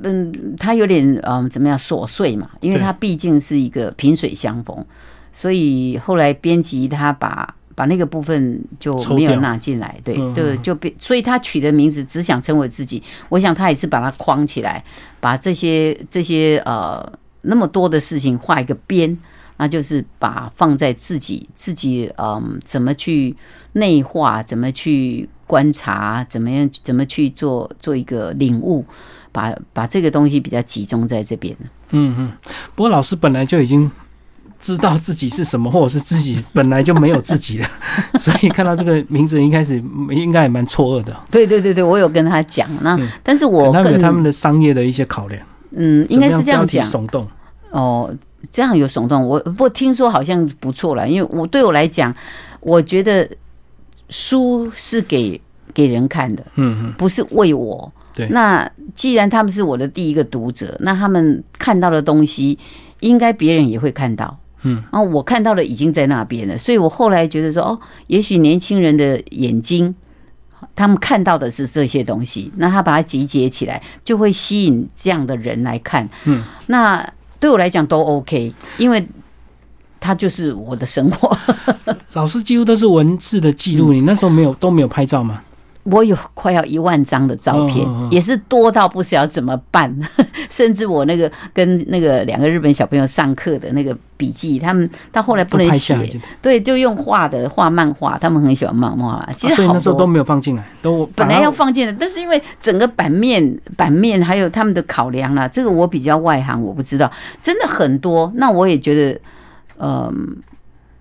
嗯，它有点嗯怎么样琐碎嘛，因为对。它毕竟是一个萍水相逢，所以后来编辑他把把那个部分就没有纳进来，对嗯对，就变，所以他取的名字只想成为自己，我想他也是把它框起来，把这些这些呃那么多的事情画一个边，那就是把放在自己自己嗯怎么去内化，怎么去观察，怎么样怎么去做做一个领悟，把把这个东西比较集中在这边。嗯嗯。不过老师本来就已经知道自己是什么，或者是自己本来就没有自己的，所以看到这个名字一开始应该也蛮错愕的。对对对对，我有跟他讲，那、嗯但是我他们有更他们的商业的一些考量，嗯，应该是这样讲耸动。哦，这样有耸动。我不过听说好像不错了，因为我对我来讲，我觉得书是给给人看的，嗯嗯，不是为我。对那既然他们是我的第一个读者，那他们看到的东西，应该别人也会看到。嗯，然后我看到了已经在那边了，所以我后来觉得说，哦，也许年轻人的眼睛，他们看到的是这些东西，那他把它集结起来，就会吸引这样的人来看。嗯，那对我来讲都 OK，因为它就是我的生活。老师几乎都是文字的记录，你那时候没有都没有拍照吗？我有快要一万张的照片，也是多到不晓得怎么办。甚至我那个跟那个两个日本小朋友上课的那个笔记，他们到后来不能写对，就用画的画漫画，他们很喜欢漫画嘛。其啊实那时候都没有放进来，都本来要放进来，但是因为整个版面、版面还有他们的考量啦，这个我比较外行，我不知道，真的很多。那我也觉得，嗯、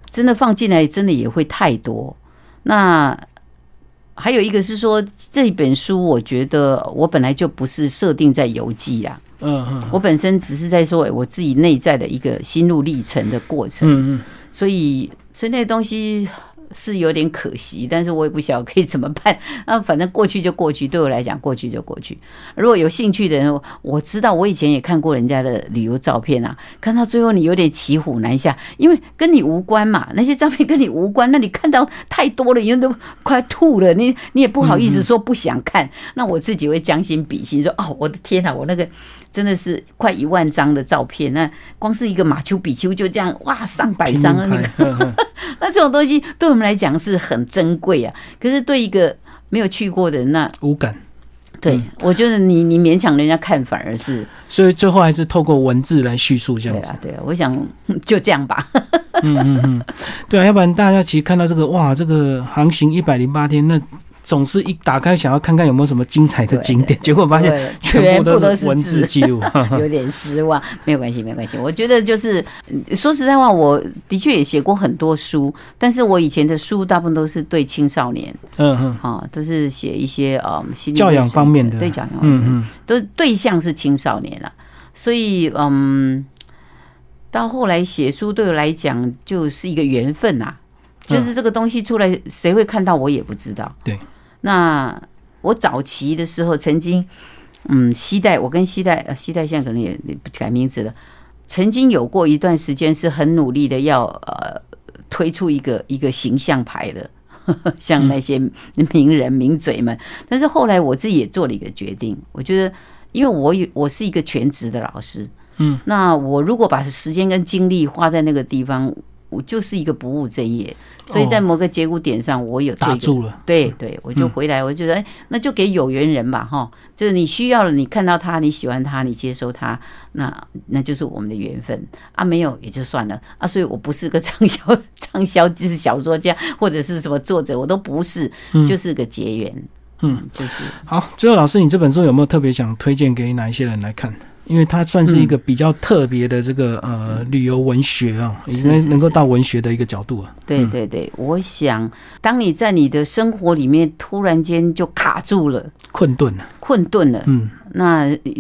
真的放进来，真的也会太多。那还有一个是说，这本书我觉得我本来就不是设定在游记啊，嗯嗯我本身只是在说哎我自己内在的一个心路历程的过程。嗯嗯，所以所以那些东西是有点可惜，但是我也不晓得可以怎么办。那 反正过去就过去，对我来讲过去就过去。如果有兴趣的人，我知道我以前也看过人家的旅游照片啊，看到最后你有点骑虎难下，因为跟你无关嘛，那些照片跟你无关，那你看到太多了，你都快吐了，你你也不好意思说不想看。那我自己会将心比心，说哦，我的天啊，我那个。真的是快一万张的照片，那光是一个马丘比丘就这样哇，上百张那个 那这种东西对我们来讲是很珍贵啊。可是对一个没有去过的人，那无感，对、我觉得你你勉强人家看，反而是所以最后还是透过文字来叙述这样子。对啊对啊。我想就这样吧。嗯嗯嗯，对啊，要不然大家其实看到这个哇，这个航行一百零八天，那总是一打开想要看看有没有什么精彩的景点，结果发现全部都是文字字，记录。有点失望。没有关系，没有关系。我觉得就是嗯说实在话，我的确也写过很多书，但是我以前的书大部分都是对青少年嗯嗯啊，都是写一些嗯心理教养方面的对教养嗯嗯，都对象是青少年啊，所以嗯，到后来写书对我来讲就是一个缘分呐、就是这个东西出来，谁会看到我也不知道。对，那我早期的时候曾经，嗯，西代，我跟西代，呃，西代现在可能也也改名字了，曾经有过一段时间是很努力的要呃推出一个一个形象牌的。像那些名人名嘴们，但是后来我自己也做了一个决定，我觉得，因为我有我是一个全职的老师，嗯，那我如果把时间跟精力花在那个地方，我就是一个不务正业，所以在某个节骨点上，我有打住了。对对，我就回来，我觉得，哎，那就给有缘人吧，哈，就是你需要了，你看到他，你喜欢他，你接受他，那那就是我们的缘分。啊，没有也就算了。啊，所以我不是个 畅销畅销就是小说家或者是什么作者，我都不是，就是个结缘，嗯，就是好，最后老师，你这本书有没有特别想推荐给哪一些人来看？因为它算是一个比较特别的这个、呃旅游文学啊，是应该能够到文学的一个角度啊。嗯。对对对，我想当你在你的生活里面突然间就卡住了、困顿了，困顿了，嗯。那呃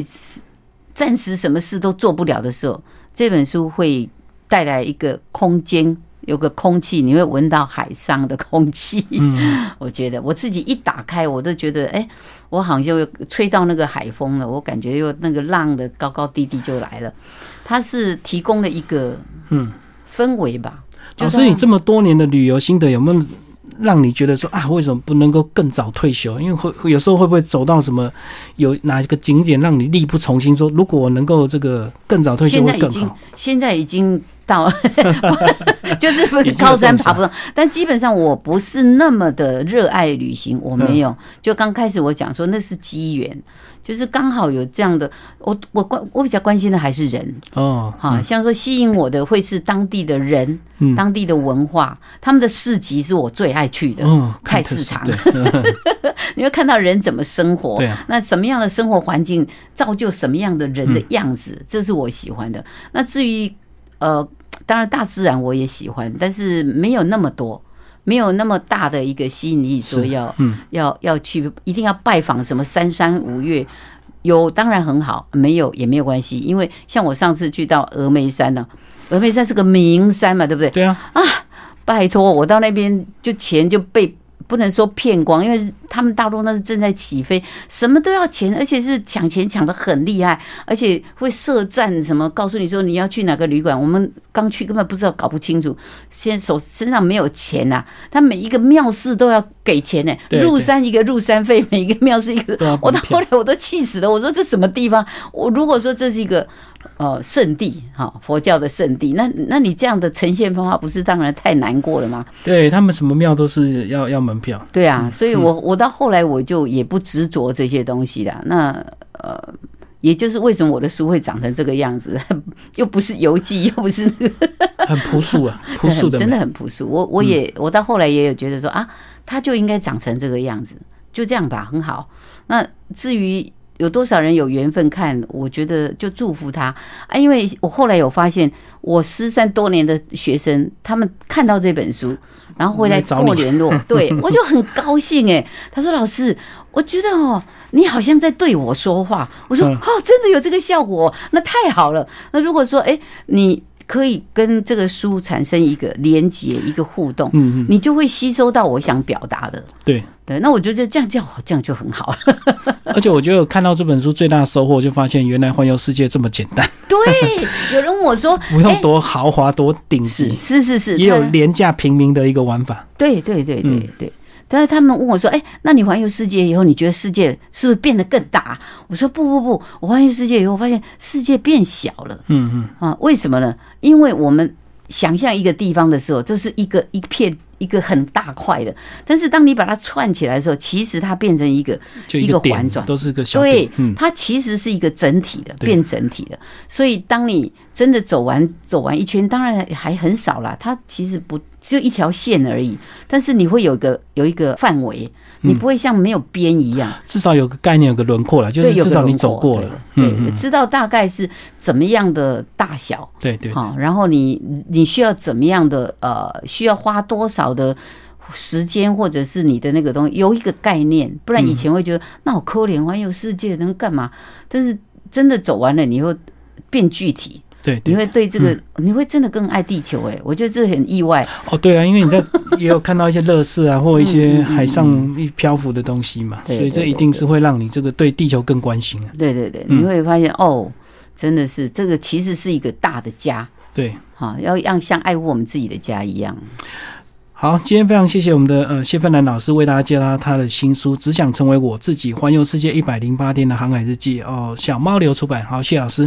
暂时什么事都做不了的时候，这本书会带来一个空间，有个空气，你会闻到海上的空气。嗯，我觉得我自己一打开，我都觉得，哎，我好像就吹到那个海风了，我感觉又那个浪的高高低低就来了。它是提供了一个嗯氛围吧。老师，你这么多年的旅游心得，有没有让你觉得说啊，为什么不能够更早退休？因为会会有时候会不会走到什么有哪一个景点让你力不从心？说如果我能够这个更早退休现在已经会更好。现在已经到了，就是高山爬不动，但基本上我不是那么的热爱旅行，我没有。就刚开始我讲说那是机缘，就是刚好有这样的，我我关我比较关心的还是人哦，哈，像说吸引我的会是当地的人，嗯当地的文化，他们的市集是我最爱去的。嗯，菜市场对，你会看到人怎么生活，那什么样的生活环境造就什么样的人嗯的样子，这是我喜欢的。那至于呃，当然大自然我也喜欢，但是没有那么多。没有那么大的一个吸引力，说要嗯要要去，一定要拜访什么三山五岳，有当然很好，没有也没有关系，因为像我上次去到峨眉山呢、峨眉山是个名山嘛，对不对？对啊，拜托，我到那边就钱就被不能说骗光，因为他们大陆那是正在起飞，什么都要钱，而且是抢钱抢得很厉害，而且会设站什么，告诉你说你要去哪个旅馆，我们刚去根本不知道，搞不清楚，先手身上没有钱呐、他每一个庙寺都要给钱呢、对入山一个入山费，每一个庙寺一个，我到后来我都气死了，我说这什么地方？我如果说这是一个呃圣地哈，佛教的圣地。那那你这样的呈现方法，不是当然太难过了吗？对他们什么庙都是要要门票。对啊，所以我我到后来我就也不执着这些东西了。那呃。也就是为什么我的书会长成这个样子，又不是游记，又不是那 个很朴素啊，朴素的，真的很朴素。我我也我到后来也有觉得说啊，它就应该长成这个样子，就这样吧，很好。那至于有多少人有缘分看，我觉得就祝福他啊，因为我后来有发现，我失散多年的学生，他们看到这本书。然后回来跟我联络，对我就很高兴哎。他说：“老师，我觉得哦，你好像在对我说话。”我说：“哦，真的有这个效果，那太好了。那如果说哎，你……”可以跟这个书产生一个连接，一个互动，嗯嗯，你就会吸收到我想表达的。对对，那我觉得这样就好，这样就很好。而且我觉得看到这本书最大的收获，就发现原来环游世界这么简单。对，有人问我说，不用多豪华、多顶级，是是是，也有廉价平民的一个玩法。对对对对对。但是他们问我说：“哎，那你环游世界以后，你觉得世界是不是变得更大？”我说：“不不不，我环游世界以后，发现世界变小了。”嗯嗯啊，为什么呢？因为我们想象一个地方的时候，就是一个一片。一个很大块的，但是当你把它串起来的时候，其实它变成一个一个环转，都是个小对，它其实是一个整体的，变整体的。所以当你真的走完走完一圈，当然还很少啦，它其实不只有一条线而已，但是你会有个有一个范围。你不会像没有边一样，至少有个概念，有个轮廓了，就是至少你走过了，对，知道大概是怎么样的大小，对对，好，然后你你需要怎么样的呃，需要花多少的时间，或者是你的那个东西有一个概念，不然以前会觉得那好可怜，环游世界能干嘛？但是真的走完了，你会变具体。对，你会对这个，你会真的更爱地球哎！我觉得这很意外哦。对啊，因为你在 也有看到一些乐事啊，或一些海上漂浮的东西嘛，所以这一定是会让你这个对地球更关心啊。对对对，你会发现哦，真的是这个其实是一个大的家。对，好，要让像爱护我们自己的家一样。好，今天非常谢谢我们的呃谢芬兰老师为大家介绍他的新书《只想成为我自己：环游世界一百零八天的航海日记》哦，小猫流出版。好，谢老师。